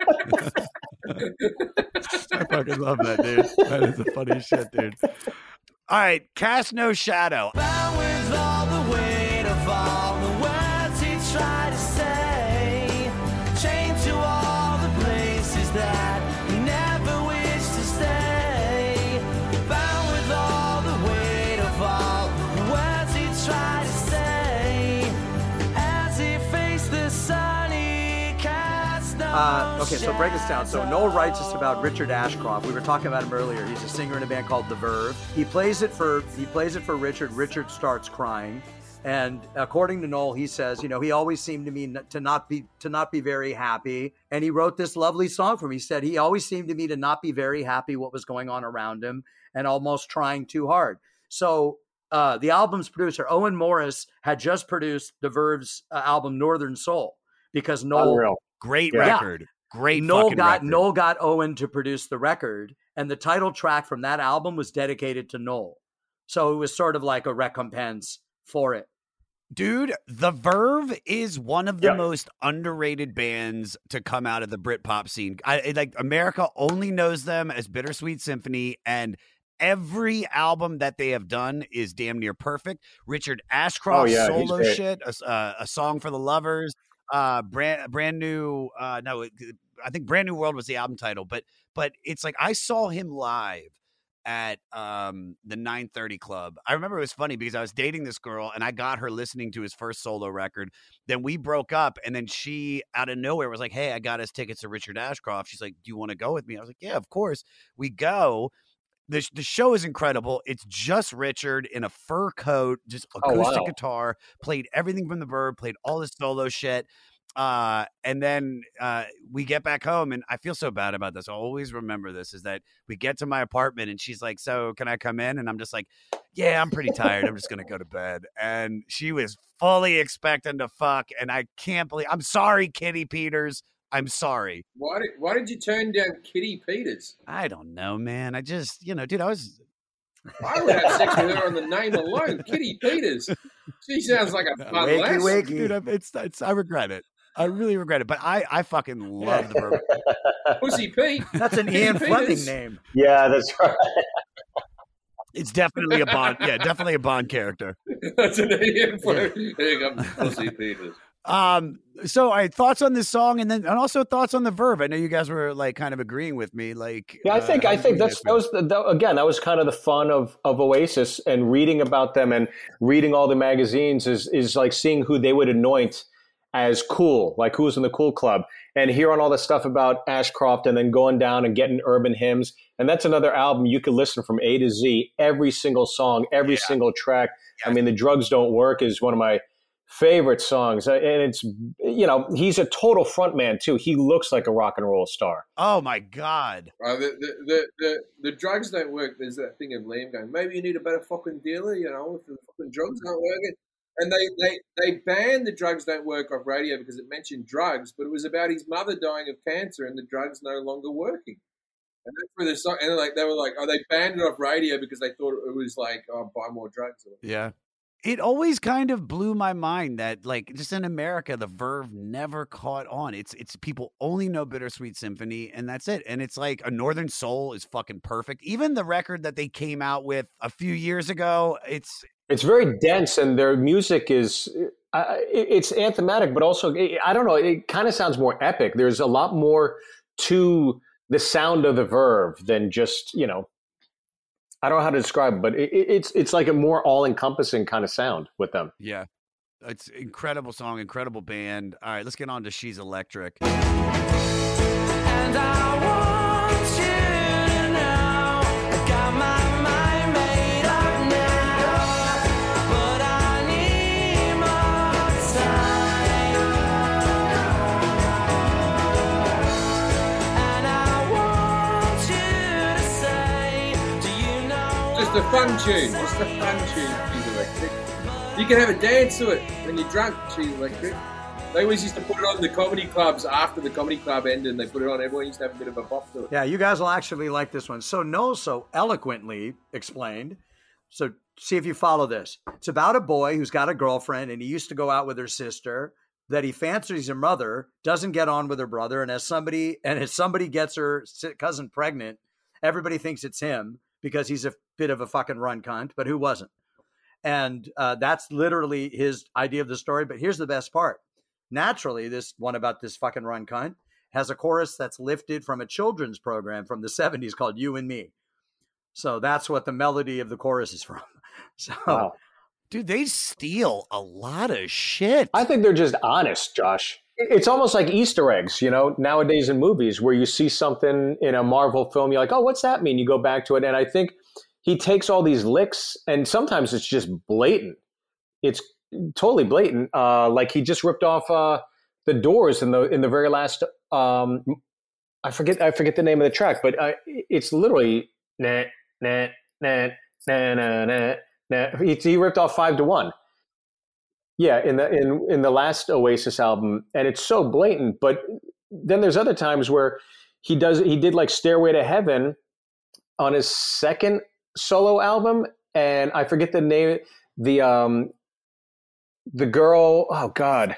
I fucking love that, dude. That is the funniest shit, dude. All right, cast no shadow. Uh, okay, so break this down. So Noel writes this about Richard Ashcroft. We were talking about him earlier. He's a singer in a band called The Verve. He plays it for he plays it for Richard. Richard starts crying, and according to Noel, he says, you know, he always seemed to me to not be to not be very happy. And he wrote this lovely song for me. He said he always seemed to me to not be very happy what was going on around him, and almost trying too hard. So. Uh, the album's producer Owen Morris had just produced The Verve's uh, album Northern Soul because Noel Unreal. Great Yeah. record. Great Noel fucking got record. Noel got Owen to produce the record, and the title track from that album was dedicated to Noel. So it was sort of like a recompense for it. Dude, The Verve is one of the Yeah. most underrated bands to come out of the Britpop scene. I I- like America only knows them as Bittersweet Symphony and every album that they have done is damn near perfect. Richard Ashcroft Oh, yeah, solo shit, a, s- uh, a song for the lovers, uh brand brand new uh no, I think Brand New World was the album title, but but it's like I saw him live at um the 930 club. I remember it was funny because I was dating this girl and I got her listening to his first solo record. Then we broke up and then she out of nowhere was like, "Hey, I got us tickets to Richard Ashcroft." She's like, "Do you want to go with me?" I was like, "Yeah, of course." We go. The, the show is incredible. It's just Richard in a fur coat, just Oh, acoustic wow. guitar, played everything from the bird, played all his solo shit. Uh, and then uh, we get back home, and I feel so bad about this. I always remember this is that we get to my apartment, and she's like, So, can I come in? And I'm just like, Yeah, I'm pretty tired. I'm just going to go to bed. And she was fully expecting to fuck. And I can't believe I'm sorry, Kitty Peters. I'm sorry. Why did Why did you turn down Kitty Peters? I don't know, man. I just, you know, dude, I was. (laughs) I would have sex with her on the name alone, Kitty (laughs) Peters. She sounds like a fun lass. Dude, I- it's, it's, I regret it. I really regret it. But I, I fucking love the bourbon. Pussy Pete. (laughs) That's an Ian Fleming name. Yeah, that's right. It's definitely a Bond. Yeah, definitely a Bond character. That's an Ian Fleming. There you go, Pussy Peters. Um. So, I thoughts on this song, and then and also thoughts on the verve. I know you guys were like kind of agreeing with me. Like, Yeah, I uh, think how I think that's that was the, that, again that was kind of the fun of of Oasis and reading about them and reading all the magazines is is like seeing who they would anoint as cool, like who's in the cool club, and hearing all the stuff about Ashcroft, and then going down and getting urban hymns, and that's another album you could listen from A to Z, every single song, every single track. I mean, the drugs don't work is one of my favorite songs, Uh, and it's you know he's a total frontman too. He looks like a rock and roll star. Oh my god! Uh, the, the, the, the, the drugs don't work. There's that thing of Liam going, maybe you need a better fucking dealer, you know, if the fucking drugs aren't working. And they, they, they banned the drugs don't work off radio because it mentioned drugs, but it was about his mother dying of cancer and the drugs no longer working. And that's where the song, and like they were like, oh, they banned it off radio because they thought it was like, oh, buy more drugs. Yeah. It always kind of blew my mind that like just in America the verve never caught on. It's it's people only know Bittersweet Symphony and that's it. And it's like a Northern Soul is fucking perfect. Even the record that they came out with a few years ago, it's It's very dense, and their music is uh, it's anthematic, but also I don't know. It kind of sounds more epic. There's a lot more to the sound of the verve than just you know. I don't know how to describe it, but it, it- it's it's like a more all encompassing kind of sound with them. yeah. It's incredible song, incredible band. All right, let's get on to She's Electric. A fun tune. Just a fun tune. She's electric. You can have a dance to it when you're drunk. She's electric. They always used to put it on the comedy clubs after the comedy club ended. and They put it on. Everyone used to have a bit of a bop to it. Yeah, you guys will actually like this one. So Noel so eloquently explained. So see if you follow this. It's about a boy who's got a girlfriend and he used to go out with her sister. That he fancies her mother, doesn't get on with her brother, and as somebody and as somebody gets her cousin pregnant, everybody thinks it's him because he's a bit of a fucking run cunt. But who wasn't? And uh, that's literally his idea of the story. But here's the best part. Naturally, this one about this fucking run cunt has a chorus that's lifted from a children's program from the 70s called You and Me. So that's what the melody of the chorus is from. (laughs) So, Wow. Dude, they steal a lot of shit. I think they're just honest, Josh. It's almost like Easter eggs, you know, nowadays in movies where you see something in a Marvel film, you're like, oh, what's that mean? You go back to it. And I think he takes all these licks, and sometimes it's just blatant. It's totally blatant. Uh, like he just ripped off uh, the doors in the in the very last. Um, I forget I forget the name of the track, but uh, it's literally nah nah nah nah nah nah. nah. He, he ripped off five to one. Yeah, in the in in the last Oasis album, and it's so blatant. But then there's other times where he does he did like Stairway to Heaven on his second solo album, and I forget the name. The um the girl. Oh God,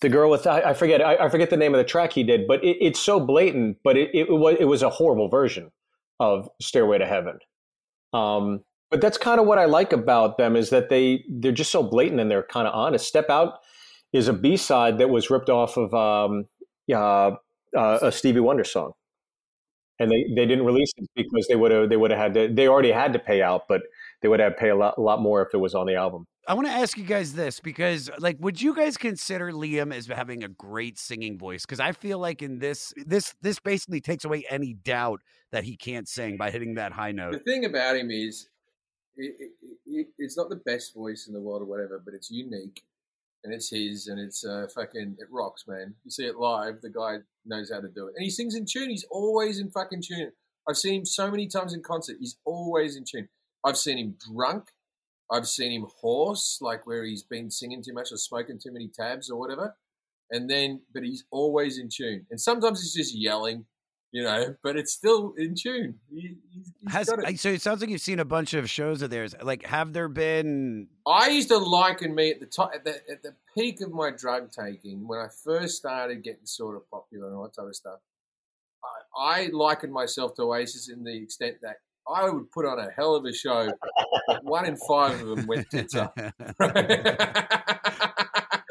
the girl with I, I forget I, I forget the name of the track he did, but it, it's so blatant. But it, it was it was a horrible version of Stairway to Heaven. Um, but that's kind of what I like about them is that they they're just so blatant and they're kind of honest. Step Out is a B side that was ripped off of um, uh, uh, a Stevie Wonder song, and they, they didn't release it because they would have they would have had to they already had to pay out, but they would have to pay a lot a lot more if it was on the album. I want to ask you guys this because, like, would you guys consider Liam as having a great singing voice? Because I feel like in this, this, this basically takes away any doubt that he can't sing by hitting that high note. The thing about him is, it, it, it, it's not the best voice in the world or whatever, but it's unique, and it's his, and it's uh, fucking it rocks, man. You see it live, the guy knows how to do it, and he sings in tune. He's always in fucking tune. I've seen him so many times in concert. He's always in tune. I've seen him drunk. I've seen him hoarse, like where he's been singing too much or smoking too many tabs or whatever. And then, but he's always in tune. And sometimes he's just yelling, you know, but it's still in tune. He, Has, it. so it sounds like you've seen a bunch of shows of theirs. Like, have there been? I used to liken me at the top, at the, at the peak of my drug taking when I first started getting sort of popular and all that type of stuff. I, I likened myself to Oasis in the extent that I would put on a hell of a show, but one in five of them went tits up. (laughs)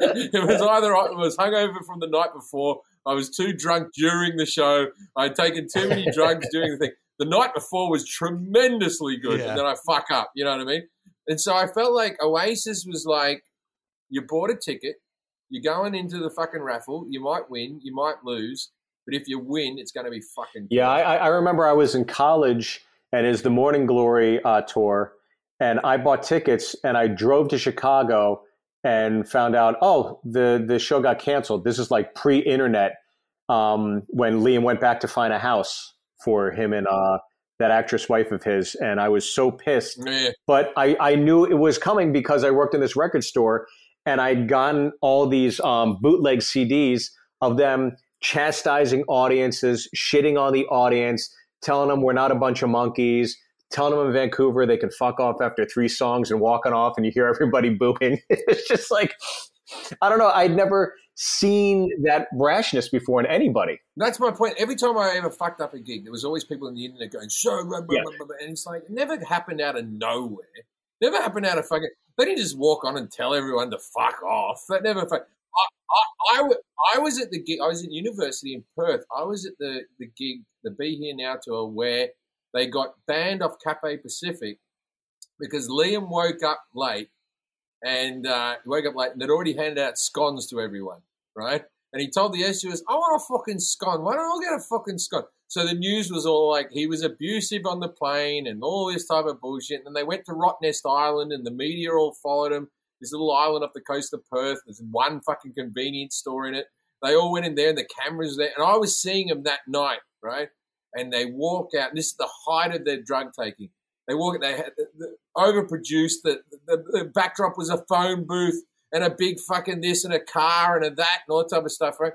(laughs) it was either I was hungover from the night before, I was too drunk during the show, I'd taken too many (laughs) drugs during the thing. The night before was tremendously good, Yeah. and then I fuck up. You know what I mean? And so I felt like Oasis was like, you bought a ticket, you're going into the fucking raffle, you might win, you might lose, but if you win, it's going to be fucking. Yeah, I, I I remember I was in college and it was the Morning Glory uh, tour, and I bought tickets and I drove to Chicago and found out, oh, the the show got canceled. This is like pre-internet um, when Liam went back to find a house for him and uh, that actress wife of his, and I was so pissed. Yeah. But I, I knew it was coming because I worked in this record store and I'd gotten all these um, bootleg CDs of them chastising audiences, shitting on the audience, telling them we're not a bunch of monkeys, telling them in Vancouver they can fuck off after three songs and walking off, and you hear everybody (laughs) booing. It's just like, I don't know. I'd never seen that brashness before in anybody. That's my point. Every time I ever fucked up a gig, there was always people on the internet going, so, blah, blah, Yeah. blah, blah, blah," and it's like, it never happened out of nowhere. Never happened out of fucking. They didn't just walk on and tell everyone to fuck off. That never. Fuck, I, I, I, I was at the gig. I was at university in Perth. I was at the the gig, the Be Here Now tour, where they got banned off Cathay Pacific because Liam woke up late and uh, woke up late and they'd already handed out scones to everyone, right? And he told the stewardess, I want a fucking scone. Why don't I get a fucking scone? So the news was all like he was abusive on the plane and all this type of bullshit. And then they went to Rottnest Island and the media all followed him. This little island off the coast of Perth. There's one fucking convenience store in it. They all went in there and the cameras there. And I was seeing them that night, right? And they walk out. And this is the height of their drug taking. They walk. They had the, overproduced. The, the the backdrop was a phone booth and a big fucking this and a car and a that and all that type of stuff, right?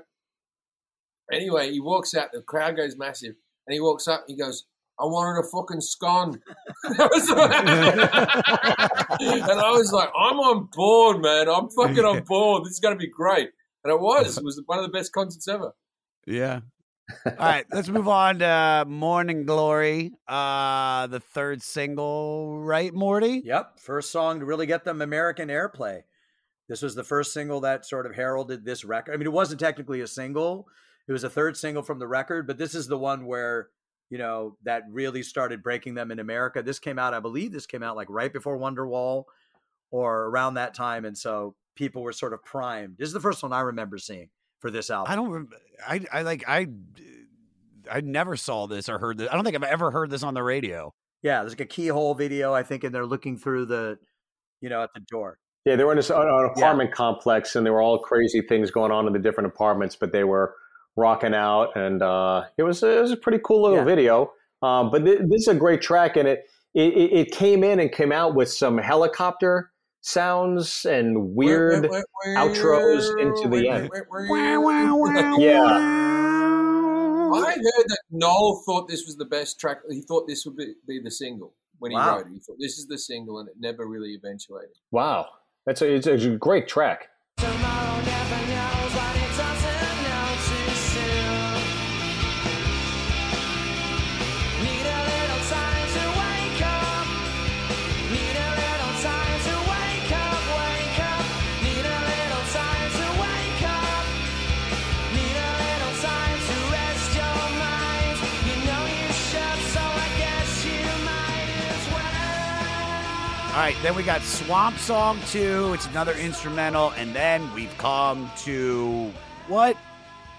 Anyway, he walks out. The crowd goes massive, and he walks up. He goes, "I wanted a fucking scone," (laughs) (laughs) and I was like, "I'm on board, man. I'm fucking on (laughs) board. This is going to be great." And it was. It was one of the best concerts ever. Yeah. All right, let's move on to Morning Glory, uh, the third single, right, Morty? Yep, first song to really get them American airplay. This was the first single that sort of heralded this record. I mean, it wasn't technically a single; it was a third single from the record, but this is the one where you know that really started breaking them in America. This came out, I believe, this came out like right before Wonderwall or around that time, and so people were sort of primed. This is the first one I remember seeing for this album. I don't. I I like I. I never saw this or heard this. I don't think I've ever heard this on the radio. Yeah, there's like a keyhole video, I think, and they're looking through the, you know, at the door. Yeah, they were in this, an apartment complex, and there were all crazy things going on in the different apartments, but they were rocking out, and uh, it was it was a pretty cool little Yeah. video. Um, but th- this is a great track, and it, it it it came in and came out with some helicopter sounds and weird outros into the end. Yeah. I heard that Noel thought this was the best track. He thought this would be, be the single when he Wow. wrote it. He thought this is the single, and it never really eventuated. Wow, that's a, it's a great track. All right, then we got Swamp Song 2. It's another instrumental. And then we've come to what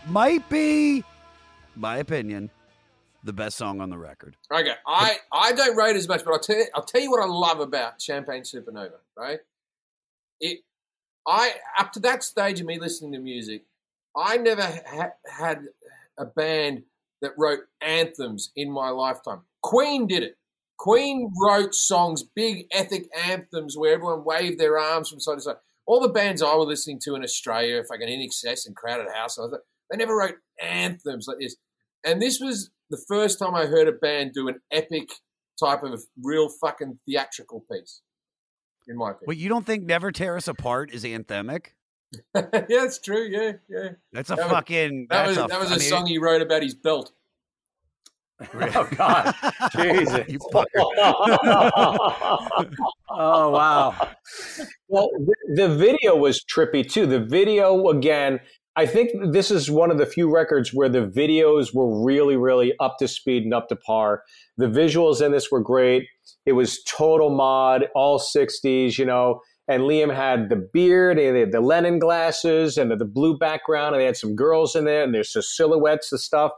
might be, my opinion, the best song on the record. Okay, I, I don't rate as much, but I'll tell you, I'll tell you what I love about Champagne Supernova. Right, it I up to that stage of me listening to music, I never ha- had a band that wrote anthems in my lifetime. Queen did it. Queen wrote songs, big ethic anthems where everyone waved their arms from side to side. All the bands I was listening to in Australia, if I can INXS and Crowded House, and I thought, they never wrote anthems like this. And this was the first time I heard a band do an epic type of real fucking theatrical piece, in my opinion. Wait, you don't think Never Tear Us Apart is anthemic? (laughs) yeah, it's true. Yeah, yeah. That's a That was- fucking. That was a, that was I a mean- song he wrote about his belt. Oh God, Jesus! (laughs) You (laughs) oh wow. Well, the, the video was trippy too. The video again, I think this is one of the few records where the videos were really, really up to speed and up to par. The visuals in this were great. It was total mod, all '60s, you know. And Liam had the beard, and they had the Lennon glasses, and the blue background, and they had some girls in there, and there's the silhouettes and stuff.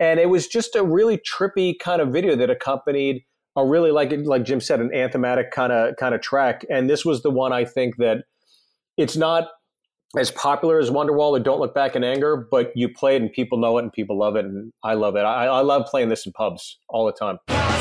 And it was just a really trippy kind of video that accompanied a really like like Jim said, an anthematic kind of kind of track. And this was the one I think that it's not as popular as Wonderwall or Don't Look Back in Anger, but you play it and people know it and people love it, and I love it. I, I love playing this in pubs all the time.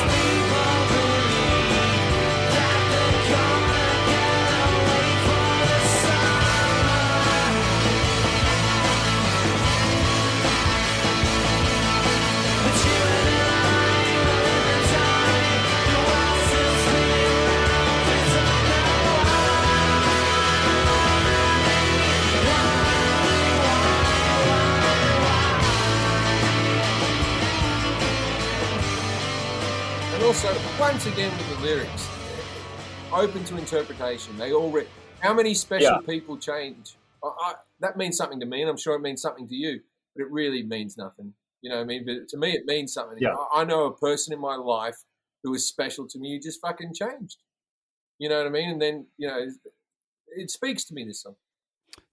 Also, once again with the lyrics, open to interpretation. They all re- how many special Yeah. people change? I, I, that means something to me, and I'm sure it means something to you. But it really means nothing. You know what I mean? But to me, it means something. Yeah. I, I know a person in my life who was special to me who just fucking changed. You know what I mean? And then you know, it speaks to me. This song.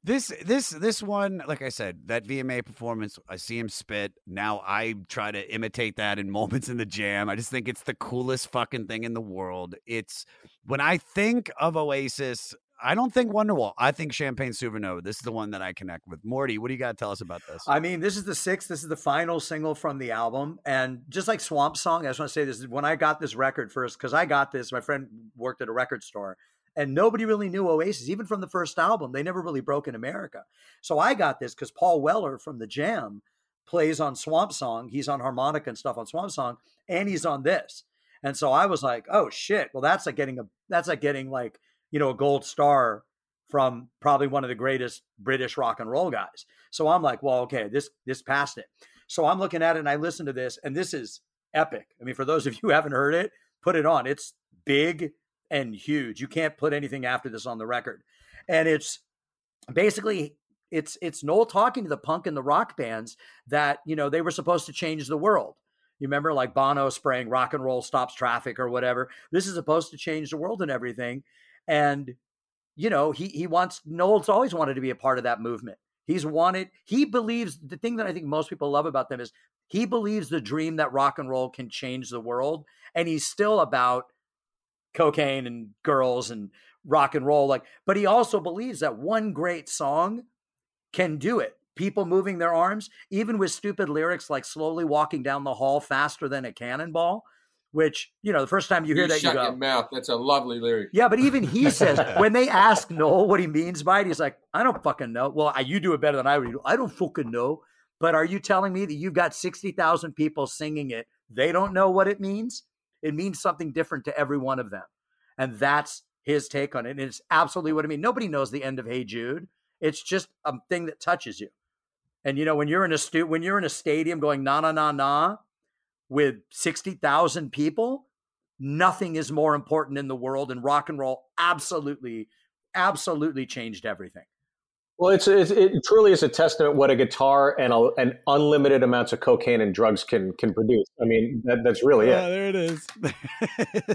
This this this one, like I said, that VMA performance, I see him spit. Now I try to imitate that in (laughs) moments in the jam. I just think it's the coolest fucking thing in the world. It's when I think of Oasis, I don't think Wonderwall. I think Champagne Supernova. This is the one that I connect with. Morty, what do you got to tell us about this? I mean, this is the sixth. This is the final single from the album, and just like Swamp Song, I just want to say this: when I got this record first, because I got this, my friend worked at a record store, and nobody really knew Oasis, even from the first album. They never really broke in America. So I got this because Paul Weller from the Jam plays on Swamp Song. He's on harmonica and stuff on Swamp Song, and he's on this. And so I was like, oh shit. Well, that's like getting a that's like getting like you know a gold star from probably one of the greatest British rock and roll guys. So I'm like, well, okay, this this passed it. So I'm looking at it and I listen to this, and this is epic. I mean, for those of you who haven't heard it, put it on. It's big and huge. You can't put anything after this on the record. And it's basically it's it's Noel talking to the punk and the rock bands that, you know, they were supposed to change the world. You remember like Bono spraying rock and roll stops traffic or whatever. This is supposed to change the world and everything. And you know, he he wants Noel's always wanted to be a part of that movement. He's wanted, he believes the thing that I think most people love about them is he believes the dream that rock and roll can change the world. And he's still about cocaine and girls and rock and roll. Like, but he also believes that one great song can do it. People moving their arms, even with stupid lyrics like slowly walking down the hall faster than a cannonball, which, you know, the first time you hear that, you shut go, your mouth. That's a lovely lyric. yeah, but even he says (laughs) when they ask Noel what he means by it, he's like, I don't fucking know. Well, I- you do it better than I would. do. I don't fucking know. But are you telling me that you've got 60,000 people singing it? They don't know what it means? It means something different to every one of them. And that's his take on it. And it's absolutely what I mean. Nobody knows the end of Hey Jude. It's just a thing that touches you. And you know, when you're in a stu- when you're in a stadium going na na na na with 60,000 people, nothing is more important in the world and rock and roll absolutely absolutely changed everything Well, it's, it's it truly is a testament what a guitar and a, an unlimited amounts of cocaine and drugs can can produce. I mean, that, that's really Yeah, it. there it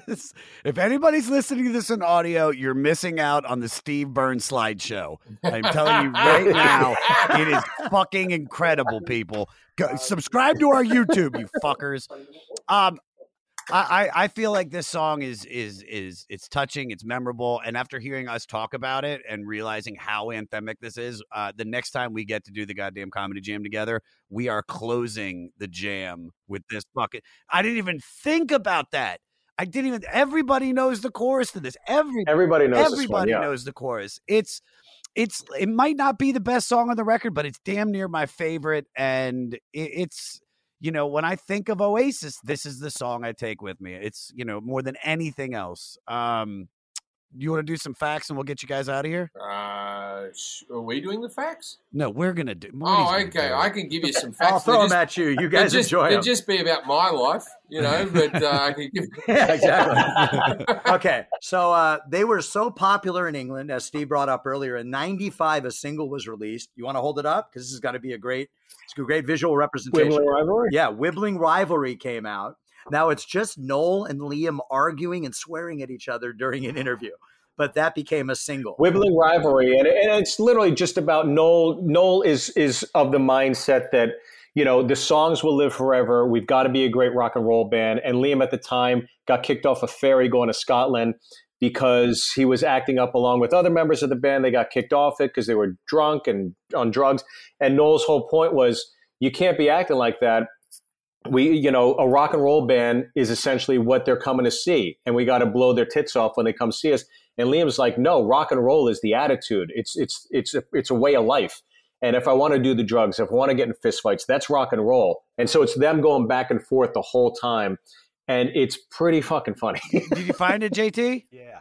is. (laughs) if anybody's listening to this in audio, you're missing out on the Steve Byrne's slideshow. I'm telling you right (laughs) now, it is fucking incredible, people. Go, subscribe to our YouTube, you fuckers. Um, I, I feel like this song is is is it's touching, it's memorable, and after hearing us talk about it and realizing how anthemic this is, uh, the next time we get to do the goddamn comedy jam together, we are closing the jam with this fucking. I didn't even think about that. I didn't even. Everybody knows the chorus to this. Every Everybody knows this one, Everybody yeah. knows the chorus. It's it's it might not be the best song on the record, but it's damn near my favorite, and it, it's you know when I think of Oasis, this is the song I take with me. It's you know more than anything else. Um, you want to do some facts, and we'll get you guys out of here. Uh, sh- are we doing the facts? No, we're gonna do. Marty's Oh, okay. do. I can give you some facts. I'll throw They're them just- at you. You they're guys just, enjoy they'd them. just be about my life, you know. But uh, I can give. (laughs) (laughs) yeah, exactly. okay, so uh, they were so popular in England, as Steve brought up earlier. In '95, a single was released. You want to hold it up because this is going to be a great, it's a great visual representation. Wibbling Rivalry? Yeah, Wibbling Rivalry came out. Now it's just Noel and Liam arguing and swearing at each other during an interview, but that became a single. Wibbling rivalry, and, and it's literally just about Noel. Noel is is of the mindset that you know the songs will live forever. We've got to be a great rock and roll band. And Liam at the time got kicked off a ferry going to Scotland because he was acting up along with other members of the band. They got kicked off it because they were drunk and on drugs. And Noel's whole point was, you can't be acting like that we you know a rock and roll band is essentially what they're coming to see and we got to blow their tits off when they come see us. And liam's like no rock and roll is the attitude. It's it's it's a, it's a way of life. And if i want to do the drugs if i want to get in fistfights that's rock and roll. And so it's them going back and forth the whole time and it's pretty fucking funny. Did you find it, JT? Yeah.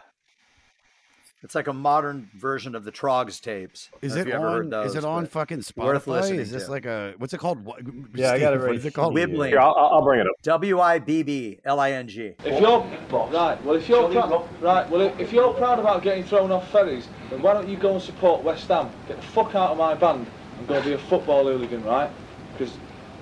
It's like a modern version of the Troggs tapes. Is If it you ever heard on? is it on fucking worth Spotify? Is this to. like a what's it called? What, Yeah, I got it Steve, What right is it called? Wibbling. Here, I'll, I'll bring it up W I B B L I N G. If you're right, well, if you're proud, right, well, if, if you're proud about getting thrown off ferries, then why don't you go and support West Ham? Get the fuck out of my band and go be a football hooligan, right? Because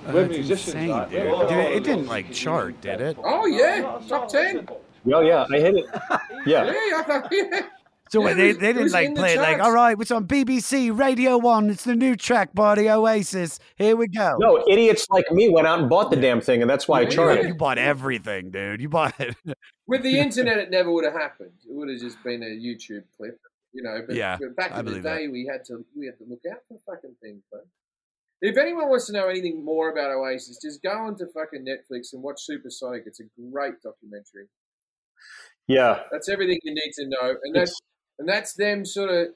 Oh, we're that's musicians, insane, right? dude. We're Dude, it didn't like chart, did it? Oh yeah, top ten. oh yeah i hit it (laughs) yeah Yeah, yeah. (laughs) So Yeah, wait, they, they didn't like play it like, all right, it's on BBC Radio One. It's the new track by the Oasis. Here we go. no idiots like me went out and bought the damn thing and that's why i charted You bought everything, dude. You bought it. (laughs) With the internet, it never would have happened. It would have just been a YouTube clip, you know. But, Yeah, but back I in the believe that. day, we had to we had to look out for fucking things, man. If anyone wants to know anything more about Oasis, just go onto fucking Netflix and watch Supersonic. It's a great documentary. yeah That's everything you need to know, and that's and that's them sort of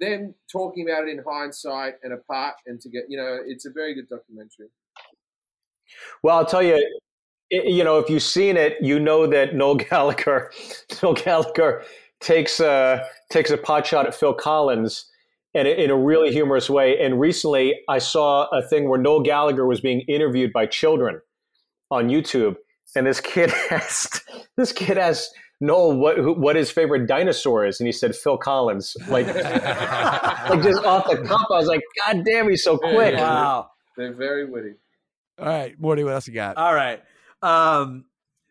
them talking about it in hindsight and apart, and to get you know, it's a very good documentary. Well, I'll tell you, you know, if you've seen it, you know that Noel (laughs) Gallagher, Noel Gallagher takes a takes a pot shot at Phil Collins, and in a really humorous way. And recently, I saw a thing where Noel Gallagher was being interviewed by children on YouTube, and this kid (laughs) asked this kid asked Noel what who, what his favorite dinosaur is, and he said Phil Collins, like (laughs) like just off the cuff. I was like, God damn, he's so quick. Wow. They're very witty. All right, Morty, what else you got? All right. Um,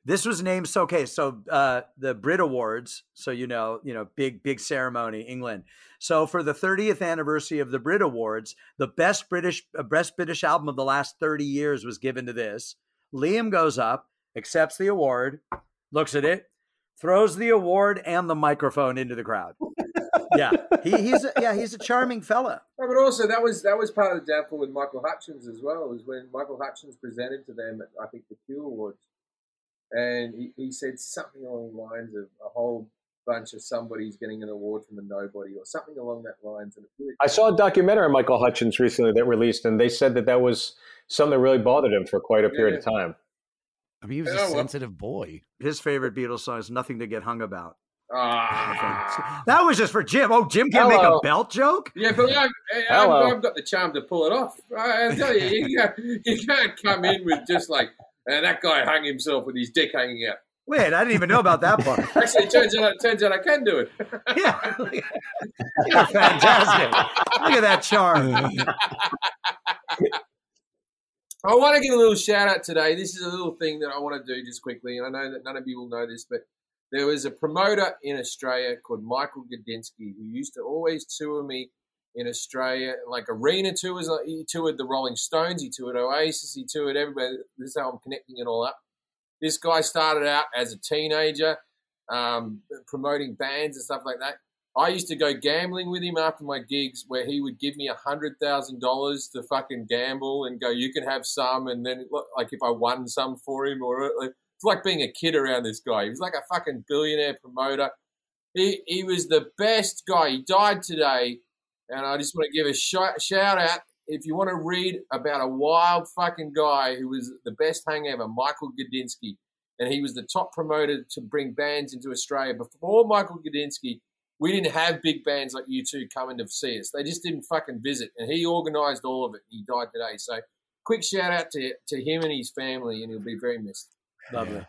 this was named so okay. So uh, the Brit Awards. So you know, you know, big big ceremony, England. So for the 30th anniversary of the Brit Awards, the best British uh, best British album of the last 30 years was given to this. Liam goes up, accepts the award, looks at it, throws the award and the microphone into the crowd. yeah, he, he's a, yeah he's a charming fella. No, but also that was that was part of the downfall with Michael Hutchence as well. Was when Michael Hutchence presented to them at I think the Q Awards, and he, he said something along the lines of a whole bunch of somebody's getting an award from a nobody or something along that lines. And really, I saw a documentary on Michael Hutchence recently that released, and they said that that was something that really bothered him for quite a period of time. I mean, he was Oh, a well. sensitive boy. His favorite Beatles song is "Nothing to Get Hung About." ah, (laughs) That was just for Jim. Oh, Jim can't make a belt joke. yeah, but I've, I've, I've got the charm to pull it off. I, I tell you, you can't, you can't come in with just like, and that guy hung himself with his dick hanging out. Wait, I didn't even know about that part. (laughs) Actually, it turns out, it turns out I can do it. (laughs) You're fantastic. Look at that charm. I want to give a little shout out today. This is a little thing that I want to do just quickly, and I know that none of you will know this, but there was a promoter in Australia called Michael Gudinski who used to always tour me in Australia, like arena tours. He toured the Rolling Stones, he toured Oasis, he toured everybody. This is how I'm connecting it all up. This guy started out as a teenager, um, promoting bands and stuff like that. I used to go gambling with him after my gigs, where he would give me a hundred thousand dollars to fucking gamble and go, "You can have some," and then like if I won some for him, or uh, like, it's like being a kid around this guy. He was like a fucking billionaire promoter. He he was the best guy. He died today, and I just want to give a sh- shout out. If you want to read about a wild fucking guy who was the best hang ever, Michael Gudinski, and he was the top promoter to bring bands into Australia. Before Michael Gudinski, we didn't have big bands like U2 coming to see us. They just didn't fucking visit, and he organised all of it. He died today, so quick shout out to to him and his family, and he'll be very missed. Lovely.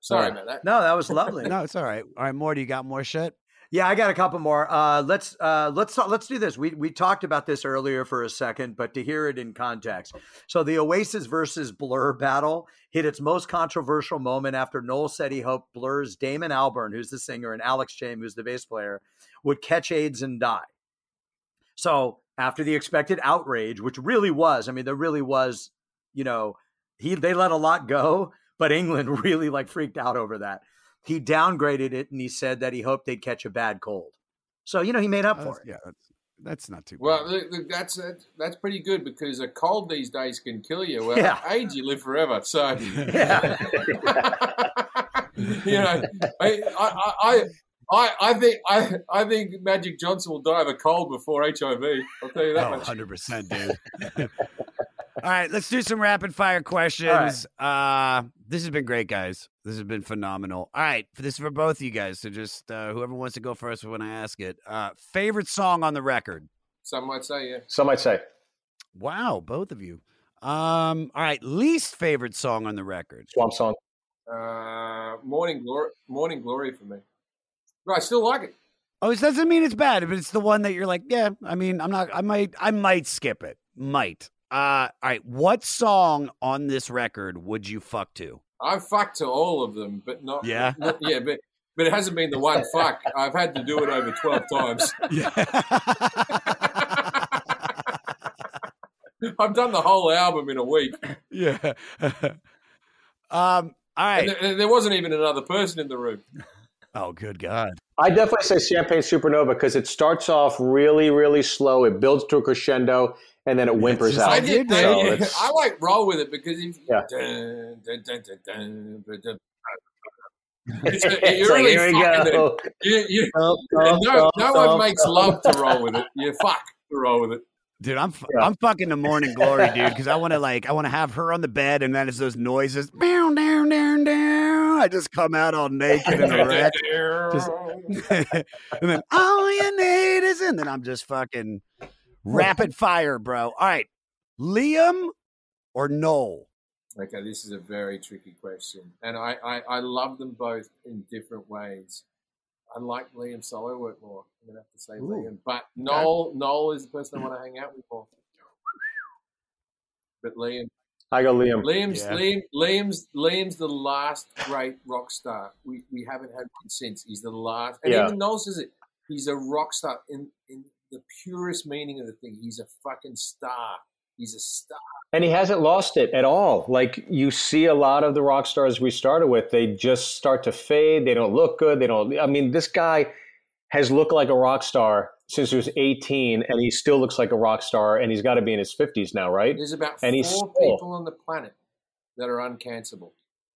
Sorry about that. No, that was lovely. (laughs) no, it's all right. All right, Morty, you got more shit? Yeah, I got a couple more. Uh, let's uh, let's let's do this. We we talked about this earlier for a second, but to hear it in context. So the Oasis versus Blur battle hit its most controversial moment after Noel said he hoped Blur's Damon Albarn, who's the singer, and Alex James, who's the bass player, would catch AIDS and die. So after the expected outrage, which really was, I mean, there really was, you know, he they let a lot go, but England (laughs) really like freaked out over that. He downgraded it and he said that he hoped they'd catch a bad cold. So you know he made up for it. Yeah, that's, that's not too. Well, look, look, that's that's that's pretty good because a cold these days can kill you. Well, Yeah. AIDS you live forever. So, (laughs) (laughs) you know, I I, I I I think I I think Magic Johnson will die of a cold before HIV. I'll tell you that Oh, much. 100%, dude. (laughs) All right, let's do some rapid fire questions. Uh, this has been great, guys. This has been phenomenal. All right, for this is for both of you guys. So just uh, whoever wants to go first when I ask it. Uh, favorite song on the record? Some might say, yeah. Some might say. Wow, both of you. Um, all right, least favorite song on the record? Swamp Song. Uh, Morning Glory, Morning Glory for me. Right, I still like it. Oh, it doesn't mean it's bad, but it's the one that you're like, yeah. I mean, I'm not. I might. I might skip it. Might. Uh, all right. What song on this record would you fuck to? I've fucked to all of them, but not. Yeah? not- yeah, but but it hasn't been the one fuck. I've had to do it over twelve times. Yeah. (laughs) I've done the whole album in a week. Yeah. um. All right. And there, there wasn't even another person in the room. Oh, good God. I definitely say Champagne Supernova because it starts off really, really slow. It builds to a crescendo and then it whimpers out. I did. So I, it's- (laughs) I like roll with it because if Yeah. dun, dun, dun, dun, dun, dun, dun. It's, It's (laughs) you're like, really here we fucking go. it. You, you, Thump, (laughs) no, thump, no thump, one thump, makes thump. love to roll with it. You fuck to roll with it. Dude, I'm fu- I'm fucking the morning glory, dude, because I want to like I want to have her on the bed, and then it's those noises, down, down, down, down. I just come out all naked and erect, just, and then all you need is, and then I'm just fucking rapid fire, bro. All right, Liam or Noel? Okay, this is a very tricky question, and I, I, I love them both in different ways. I like Liam solo work more. I'm gonna have to say Ooh, Liam, but Noel Noel is the person I want to hang out with more. But Liam, I go Liam. Liam's Yeah. Liam, Liam's Liam's the last great rock star. We we haven't had one since. He's the last, and Yeah. even Noel says it. He's a rock star in in the purest meaning of the thing. He's a fucking star. He's a star. And he hasn't lost it at all. Like you see a lot of the rock stars we started with, they just start to fade. They don't look good. They don't. I mean, this guy has looked like a rock star since he was 18, and he still looks like a rock star. And he's got to be in his 50s now, right? There's about and he's four still- people on the planet that are uncancelable.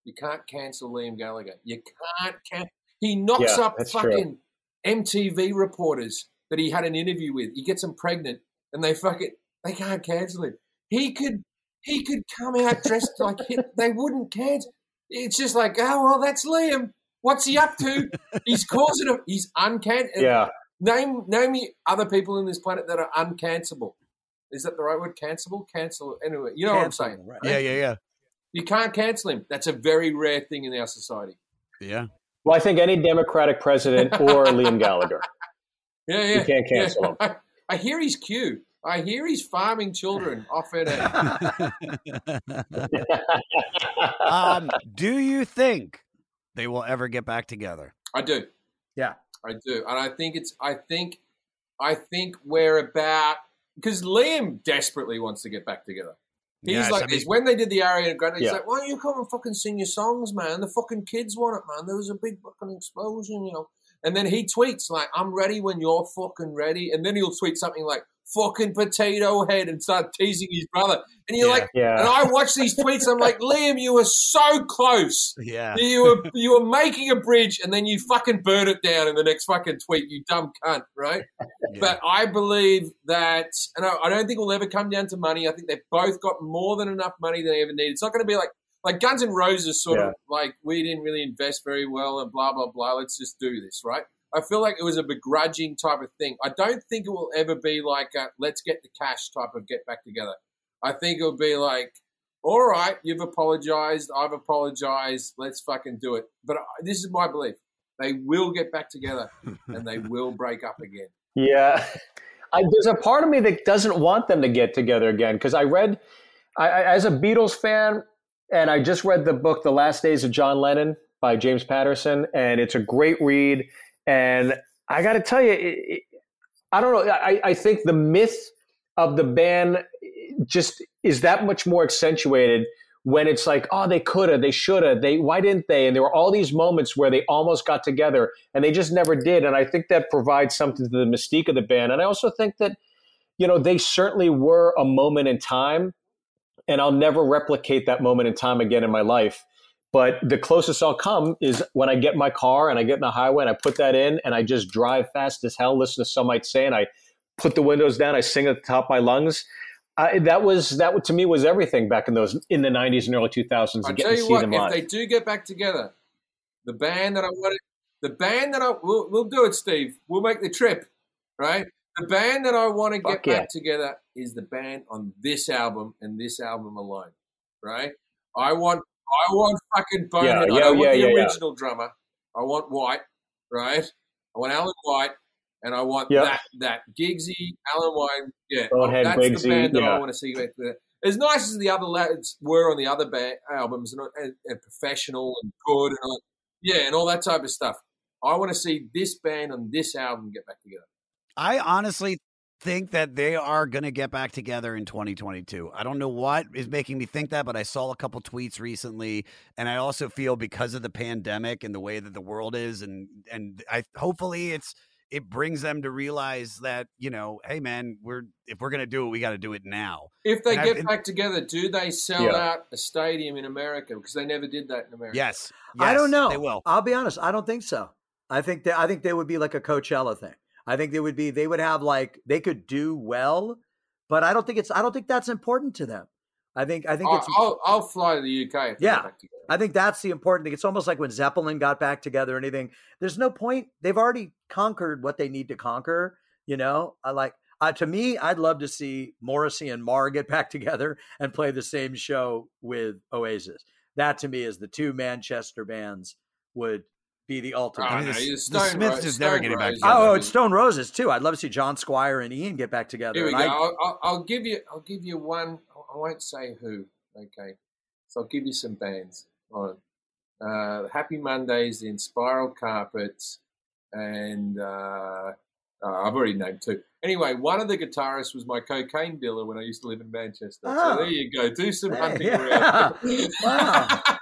You can't cancel Liam Gallagher. You can't can He knocks Yeah, up that's true. fucking MTV reporters that he had an interview with. He gets them pregnant, and they fuck it. they can't cancel him. He could he could come out dressed like him. (laughs) They wouldn't cancel. It's just like, oh well, that's Liam. What's he up to? He's causing a he's uncan. Yeah. Name name me other people in this planet that are uncancelable. Is that the right word? Cancelable? Cancel. Anyway, you know what I'm saying. Yeah, yeah, yeah. You can't cancel him. That's a very rare thing in our society. Yeah. Well, I think any Democratic president or Liam Gallagher. Yeah, yeah. You can't yeah. cancel him. I, (laughs) I hear he's cute. I hear he's farming children (laughs) off it. (laughs) um, do you think they will ever get back together? I do. Yeah. I do, and I think it's. I think. I think we're about because Liam desperately wants to get back together. He's Yes, like I this. mean- when they did the Ariana Grande, he's Yeah. like, "Why don't you come and fucking sing your songs, man? The fucking kids want it, man. There was a big fucking explosion, you know." And then he tweets like, "I'm ready when you're fucking ready," and then he'll tweet something like, "Fucking potato head," and start teasing his brother. And you're Yeah. like, Yeah. and I watch these tweets. I'm like, Liam, you were so close. (laughs) Yeah. You were you were making a bridge, and then you fucking burn it down in the next fucking tweet. You dumb cunt, right? (laughs) But I believe that, and I, I don't think it will ever come down to money. I think they've both got more than enough money than they ever need. It's not going to be like like Guns N' Roses, sort Yeah. of like we didn't really invest very well, and blah blah blah. Let's just do this, right? I feel like it was a begrudging type of thing. I don't think it will ever be like a let's get the cash type of get back together. I think it'll be like, all right, you've apologized, I've apologized, let's fucking do it. But I- this is my belief: they will get back together (laughs) and they will break up again. Yeah. I, there's a part of me that doesn't want them to get together again because I read, I, I, as a Beatles fan, and I just read the book The Last Days of John Lennon by James Patterson, and it's a great read. And I got to tell you, it, I don't know. I, I think the myth of the band just is that much more accentuated when it's like, oh, they coulda, they shoulda, they why didn't they? And there were all these moments where they almost got together and they just never did. And I think that provides something to the mystique of the band. And I also think that, you know, they certainly were a moment in time, and I'll never replicate that moment in time again in my life. But the closest I'll come is when I get my car and I get in the highway and I put that in and I just drive fast as hell, listen to some might say, and I put the windows down, I sing at the top of my lungs. I, that was that to me was everything back in those in the '90s and early 2000s. I tell you what, if live. they do get back together, the band that I want, the band that I we'll, we'll do it, Steve. We'll make the trip, right? The band that I want to get yeah. back together is the band on this album and this album alone, right? I want, I want fucking Bonehead. Yeah, I yeah, don't want the original drummer. I want White, right? I want Alan White, and I want Yep. that that Guigsy Alan White. Yeah, oh, Bonehead, that's the band that. I want to see back together. As nice as the other lads were on the other ba- albums and, and, and professional and good and all, yeah, and all that type of stuff. I want to see this band on this album get back together. I honestly think that they are going to get back together in 2022. I don't know what is making me think that, but I saw a couple tweets recently and I also feel because of the pandemic and the way that the world is and and I hopefully it's it brings them to realize that, you know, hey man, we're if we're going to do it, we got to do it now. If they And I've- get back together, do they sell Yeah. out a stadium in America? Because they never did that in America. Yes. I don't know. They will. I'll be honest. I don't think so. I think that I think they would be like a Coachella thing. I think they would be. They would have like they could do well, but I don't think it's. I don't think that's important to them. I think. I think I'll, it's. I'll, I'll fly to the UK. If Yeah. get back together. I think that's the important thing. It's almost like when Zeppelin got back together or anything. There's no point. They've already conquered what they need to conquer. You know, I like. Uh, to me, I'd love to see Morrissey and Marr get (laughs) back together and play the same show with Oasis. That to me is the two Manchester bands would be the ultimate. Oh, I mean, the- the Smiths Ro- is never Stone getting back Roses. together. Oh, it's Stone Roses too. I'd love to see John Squire and Ian get back together. Here we go. I- I'll, I'll, I'll give you. I'll give you one. I won't say who. Okay, so I'll give you some bands. All right. Uh, Happy Mondays, the Inspiral Carpets, and uh, uh, I've already named two. Anyway, one of the guitarists was my cocaine dealer when I used to live in Manchester. Oh. So there you go. Do some Hey, hunting yeah. around. wow. (laughs)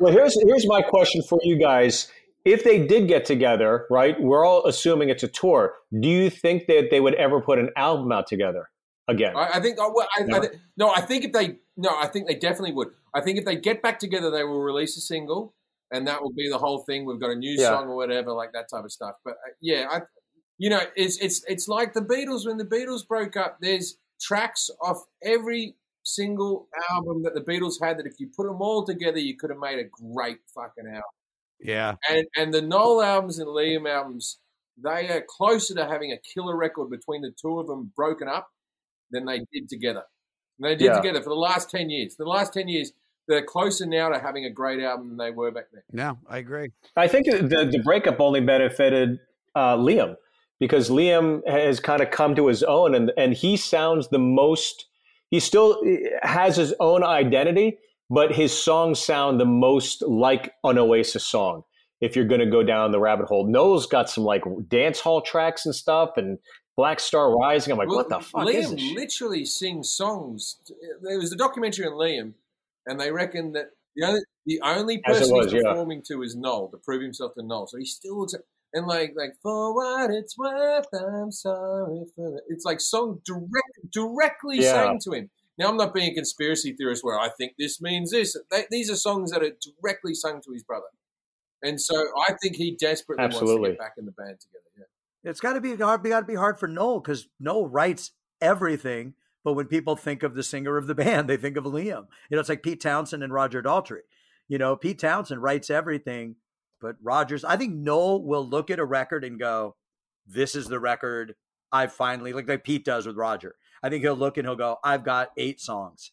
Well, here's here's my question for you guys. If they did get together, right? We're all assuming it's a tour. Do you think that they would ever put an album out together again? I, I think. oh, well, I, No. I, no, I think if they. No, I think they definitely would. I think if they get back together, they will release a single, and that will be the whole thing. We've got a new Yeah. song or whatever, like that type of stuff. But uh, yeah, I, you know, it's it's it's like the Beatles when the Beatles broke up. There's tracks off every single album that the Beatles had that if you put them all together, you could have made a great fucking album. Yeah. And and the Noel albums and Liam albums, they are closer to having a killer record between the two of them broken up than they did together. And they did Yeah. together for the last ten years. The last ten years, they're closer now to having a great album than they were back then. No, I agree. I think the the breakup only benefited uh, Liam because Liam has kind of come to his own, and and he sounds the most. He still eh, has his own identity, but his songs sound the most like an Oasis song. If you're going to go down the rabbit hole, Noel's got some like dance hall tracks and stuff, and Black Star Rising. I'm like, what the fuck Liam is this? literally sings songs. There was a documentary on Liam, and they reckon that the only the only person was, he's yeah. performing to is Noel to prove himself to Noel. So he still looks and like like for what it's worth, I'm sorry for that. It's like so direct directly Yeah. sang to him. Now I'm not being a conspiracy theorist where I think this means this. They, these are songs that are directly sung to his brother, and so I think he desperately wants to get back in the band together. Yeah. It's got to be hard. Got to be hard for Noel because Noel writes everything. But when people think of the singer of the (laughs) band, they think of Liam. You know, it's like Pete Townshend and Roger Daltrey. You know, Pete Townshend writes everything, but Rogers. I think Noel will look at a record and go, "This is the record I finally like." Like Pete does with Roger. I think he'll look and he'll go, "I've got eight songs,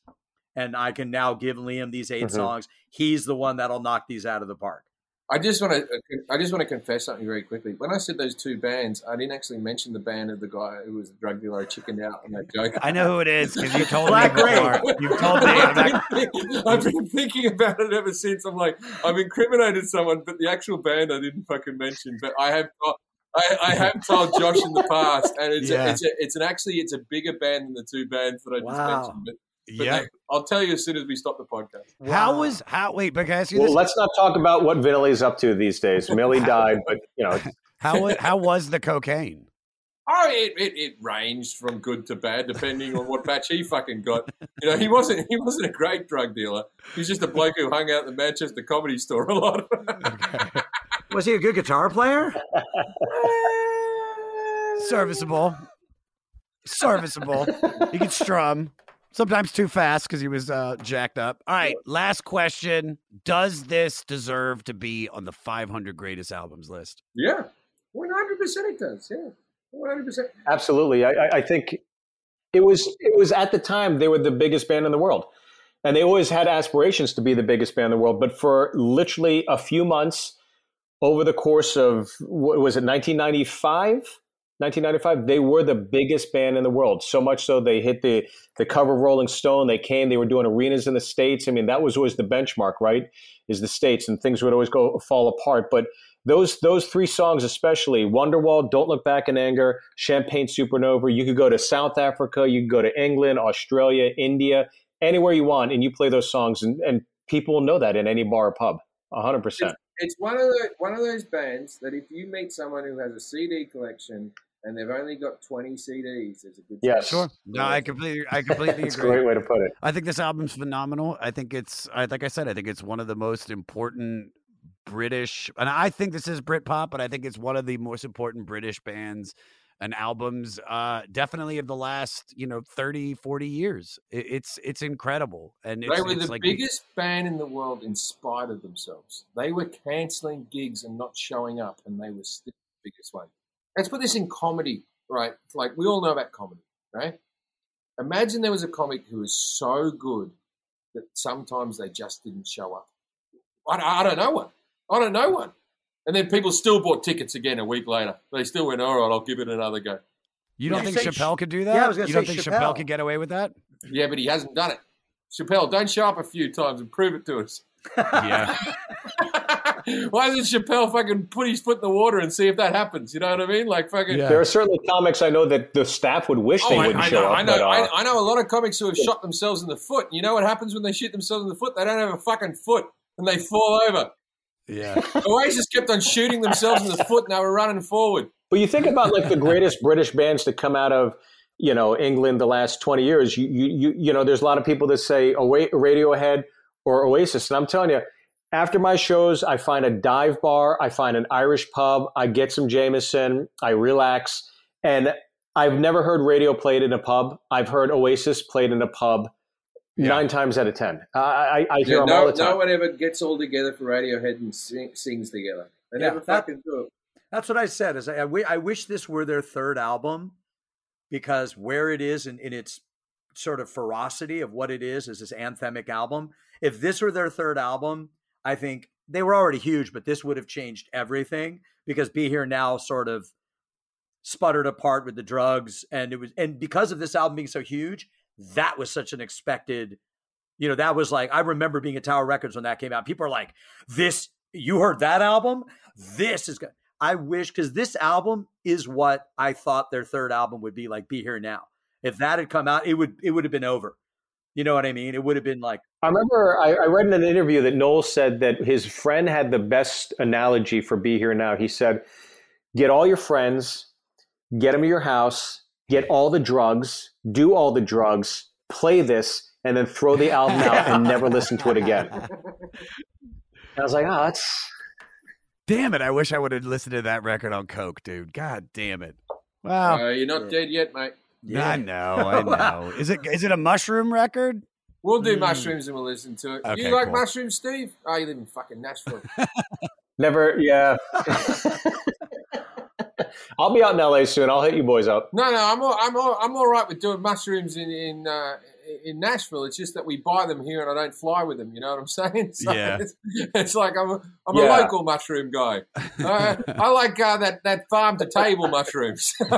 and I can now give Liam these 8 Mhm. songs. He's the one that'll knock these out of the park." I just want to. Uh, I just want to confess something very quickly. When I said those two bands, I didn't actually mention the band of the guy who was a drug dealer chickened out on that joke. I know who it is because you told Black me before. You've told me. I've been, thinking, I've been thinking about it ever since. I'm like, I've incriminated someone, but the actual band I didn't fucking mention. But I have, I, I have told Josh in the past, and it's Yeah. a, it's a, it's an actually it's a bigger band than the two bands that I just Wow. mentioned. But, but Yeah. they- I'll tell you as soon as we stop the podcast. How was how? Wait, but can I ask you Well, this? let's not talk about what Vinny's up to these days. (laughs) Millie died, but you know, How wa- (laughs) how was the cocaine? Oh, it, it, it ranged from good to bad depending on what batch he fucking got. You know, he wasn't he wasn't a great drug dealer. He's just a bloke who hung out at the Manchester Comedy Store a lot. (laughs) Was he a good guitar player? Serviceable, serviceable. He could strum. Sometimes too fast because he was uh, jacked up. All right, last question: Does this deserve to be on the 500 greatest albums list? yeah, one hundred percent it does. Yeah, one hundred percent. Absolutely. I, I- I think it was it was at the time they were the biggest band in the world. And they always had aspirations to be the biggest band in the world. But for literally a few months over the course of what was it 1995? 1995, they were the biggest band in the world. So much so they hit the the cover of Rolling Stone. They came, they were doing arenas in the States. I mean, that was always the benchmark, right? Is the States and things would always go fall apart. But those those three songs especially wonderwall don't look back in anger champagne supernova you could go to south africa you could go to england australia india anywhere you want and you play those songs and, and people will know that in any bar or pub 100% It's one of the one of those bands that if you meet someone who has a CD collection and they've only got twenty CDs, there's a good Yes. Sure. No, I completely, I completely (laughs) That's a great way to put it. I think this album's phenomenal. I think it's, I like I said, I think it's one of the most important British, and I think this is Britpop, but I think it's one of the most important British bands and albums, uh, definitely of the last, you know, 30, 40 years. It, it's, it's incredible. And it's, they were it's the like, biggest band in the world in spite of themselves. They were cancelling gigs and not showing up, and they were still the biggest one. Let's put this in comedy, right? Like we all know about comedy, right? Imagine there was a comic who was so good that sometimes they just didn't show up. I, I don't know one. I don't know one. And then people still bought tickets again a week later. They still went, all right, I'll give it another go. you don't Yeah, think say- Chappelle could do that? Yeah, I was gonna you don't say think Chappelle. Chappelle could get away with that? Yeah, but he hasn't done it. Chappelle, don't show up a few times and prove it to us. (laughs) Yeah. (laughs) Why doesn't Chappelle fucking put his foot in the water and see if that happens? You know what I mean? Like fucking. there are certainly comics i know that the staff would wish they Oh, I, wouldn't I show know, up I know, but, uh, I, I know a lot of comics who have shot themselves in the foot. You know what happens when they shoot themselves in the foot? They don't have a fucking foot and they fall over. Yeah. (laughs) Oasis kept on shooting themselves in the foot and they were running forward. But you think about like the greatest British bands to come out of, you know, England the last 20 years. You, you, you, you know, there's a lot of people that say Oa- Radiohead or Oasis. And I'm telling you, after my shows, I find a dive bar, I find an Irish pub, I get some Jameson, I relax. And I've never heard radio played in a pub. I've heard Oasis played in a pub nine times out of 10. I, I, I hear Yeah, them no, all the time. no one ever gets all together for Radiohead and sing, sings together. They Yeah, never that- fucking do it. That's what I said. Is I, I, I wish this were their third album because where it is in, in its sort of ferocity of what it is is this anthemic album. If this were their third album, I think they were already huge, but this would have changed everything because Be Here Now sort of sputtered apart with the drugs and it was and because of this album being so huge, that was such an expected you know, that was like I remember being at Tower Records when that came out. People are like, "This you heard that album? This is good." I wish because this album is what I thought their third album would be like. Be here now. If that had come out, it would it would have been over. You know what I mean? It would have been like I remember I, I read in an interview that Noel said that his friend had the best analogy for Be Here Now. He said, Get all your friends, get them to your house, get all the drugs, do all the drugs, play this, and then throw the album out and never listen to it again. And I was like, oh, that's. Damn it! I wish I would have listened to that record on Coke, dude. God damn it! Wow, Uh, you're not dead yet, mate. I know, I (laughs) know. Is it is it a mushroom record? We'll do Mm. mushrooms and we'll listen to it. Okay, you like cool. mushrooms, Steve? Oh, you live in fucking Nashville. (laughs) Never, yeah. (laughs) I'll be out in LA soon. I'll hit you boys up. No, no, I'm all, I'm all, I'm all right with doing mushrooms in in uh, in Nashville. It's just that we buy them here and I don't fly with them. You know what I'm (laughs) saying? So Yeah. It's, it's like I'm a, I'm Yeah. a local mushroom guy. (laughs) Uh, I like uh, that that farm to table mushrooms. (laughs)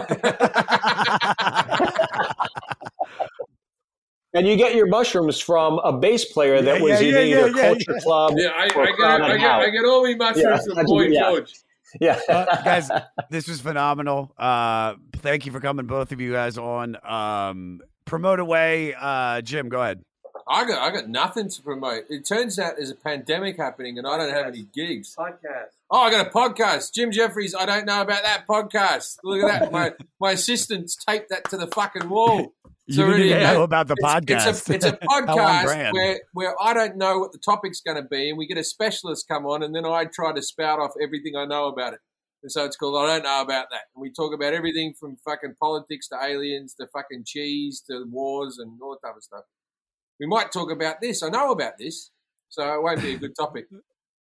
And you get your mushrooms from a bass player that Yeah, was yeah, either yeah, either yeah, Culture yeah. Club Yeah, I, or I, get, Crown I, get, I get all my mushrooms Yeah, from that's- Boy yeah. George. Yeah. Uh, guys, this was phenomenal. Uh, thank you for coming, both of you guys on. Um, promote away, uh, Jim. Go ahead. I got I got nothing to promote. It turns out there's a pandemic happening and I don't have any gigs. Podcast. Oh, I got a podcast. Jim Jefferies, I don't know about that podcast. Look at that. My my assistants taped that to the fucking wall. You didn't even know about the It's podcast. a, it's a podcast (laughs) where, where I don't know what the topic's going to be, and we get a specialist come on, and then I try to spout off everything I know about it. And so it's called I don't know about that. And we talk about everything from fucking politics to aliens to fucking cheese to wars and all that type of stuff. We might talk about this. I know about this, so it won't be a good topic. (laughs)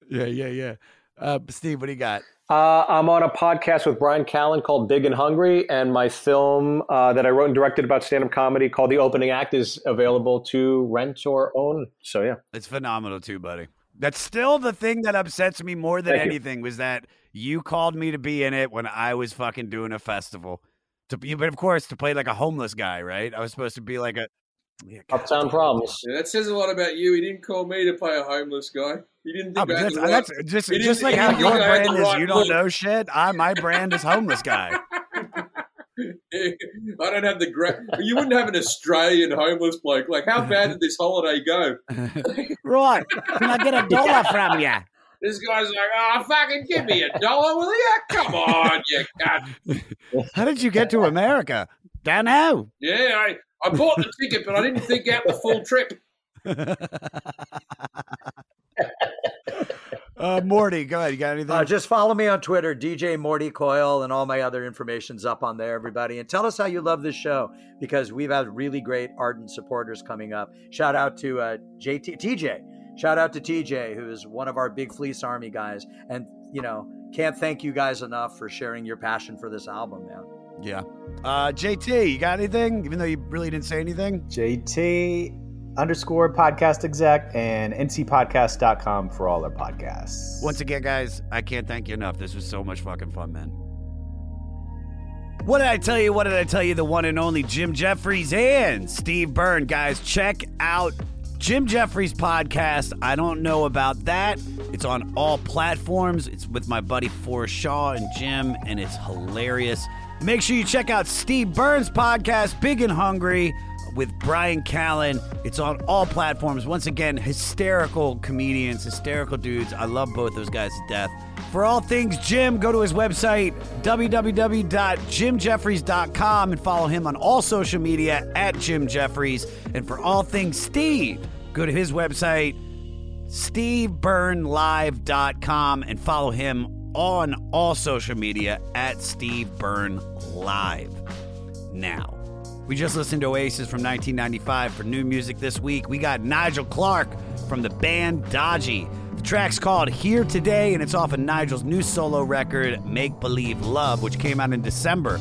Yeah, yeah, yeah. Uh, Steve, what do you got? Uh, I'm on a podcast with Bryan Callen called Big and Hungry, and my film uh, that I wrote and directed about stand-up comedy called The Opening Act is available to rent or own. So yeah, It's phenomenal too, buddy. That's still the thing that upsets me more than Thank you. anything was that you called me to be in it when I was fucking doing a festival. To be, but of course, to play like a homeless guy, right? I was supposed to be like a Uptown Problems. Yeah, that says a lot about you. He didn't call me to play a homeless guy. He didn't Oh, think but I had that's, the right- that's just he just like how your think I brand is. right You don't look. (laughs) know shit. I my brand is homeless guy. (laughs) I don't have the great. You wouldn't have an Australian homeless bloke. Like, how bad did this holiday go? (laughs) right? Can I get a dollar from you? This guy's like, oh, fucking give me a dollar, will you? Come on, you cunt. How did you get to America? Don't know. Yeah, I, I bought the ticket, but I didn't think out the full trip. (laughs) Uh, Morty, go ahead. You got anything? Uh, just follow me on Twitter, DJ Morty Coyle, and all my other information's up on there, everybody. And tell us how you love this show because we've had really great ardent supporters coming up. Shout out to uh, JT, TJ. Shout out to TJ, who is one of our big Fleece Army guys. And, you know, can't thank you guys enough for sharing your passion for this album, man. Yeah. Uh, JT, you got anything? Even though you really didn't say anything. JT underscore podcast exec and ncpodcast.com for all our podcasts. Once again, guys, I can't thank you enough. This was so much fucking fun, man. What did I tell you? What did I tell you? The one and only Jim Jefferies and Steve Byrne. Guys, check out Jim Jefferies' podcast. I don't know about that. It's on all platforms. It's with my buddy Forrest Shaw and Jim, and it's hilarious. Make sure you check out Steve Byrne's podcast, Big and Hungry, with Bryan Callen. It's on all platforms. Once again, hysterical comedians, hysterical dudes. I love both those guys to death. For all things Jim, go to his website, www.jimjefferies.com, and follow him on all social media at Jim Jefferies. And for all things Steve, go to his website, stevebyrnelive.com, and follow him on all social media at Steve Live. Now, we just listened to Oasis from 1995 for new music this week. We got Nigel Clark from the band Dodgy. The track's called Here Today, and it's off of Nigel's new solo record, Make Believe Love, which came out in December.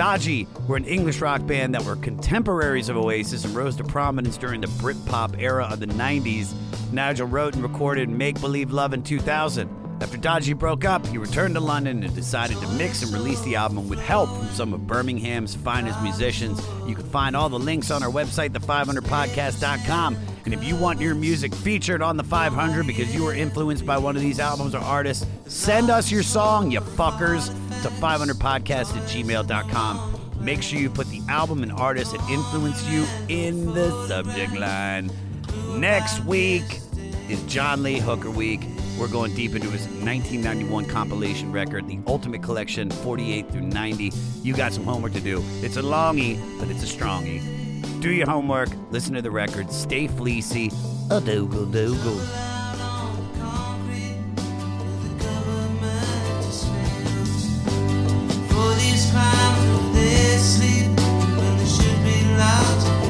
Dodgy were an English rock band that were contemporaries of Oasis and rose to prominence during the Britpop era of the 90s. Nigel wrote and recorded Make Believe Love in 2000. After Dodgy broke up, he returned to London and decided to mix and release the album with help from some of Birmingham's finest musicians. You can find all the links on our website, the500podcast.com. And if you want your music featured on the 500 because you were influenced by one of these albums or artists, send us your song, you fuckers, to 500podcast at gmail.com. Make sure you put the album and artist that influenced you in the subject line. Next week is John Lee Hooker Week. We're going deep into his 1991 compilation record, The Ultimate Collection 48 through 90. You got some homework to do. It's a longie, but it's a strongie. Do your homework, listen to the record, stay fleecy, a doogle doogle. For these crimes, they sleep, when they should be locked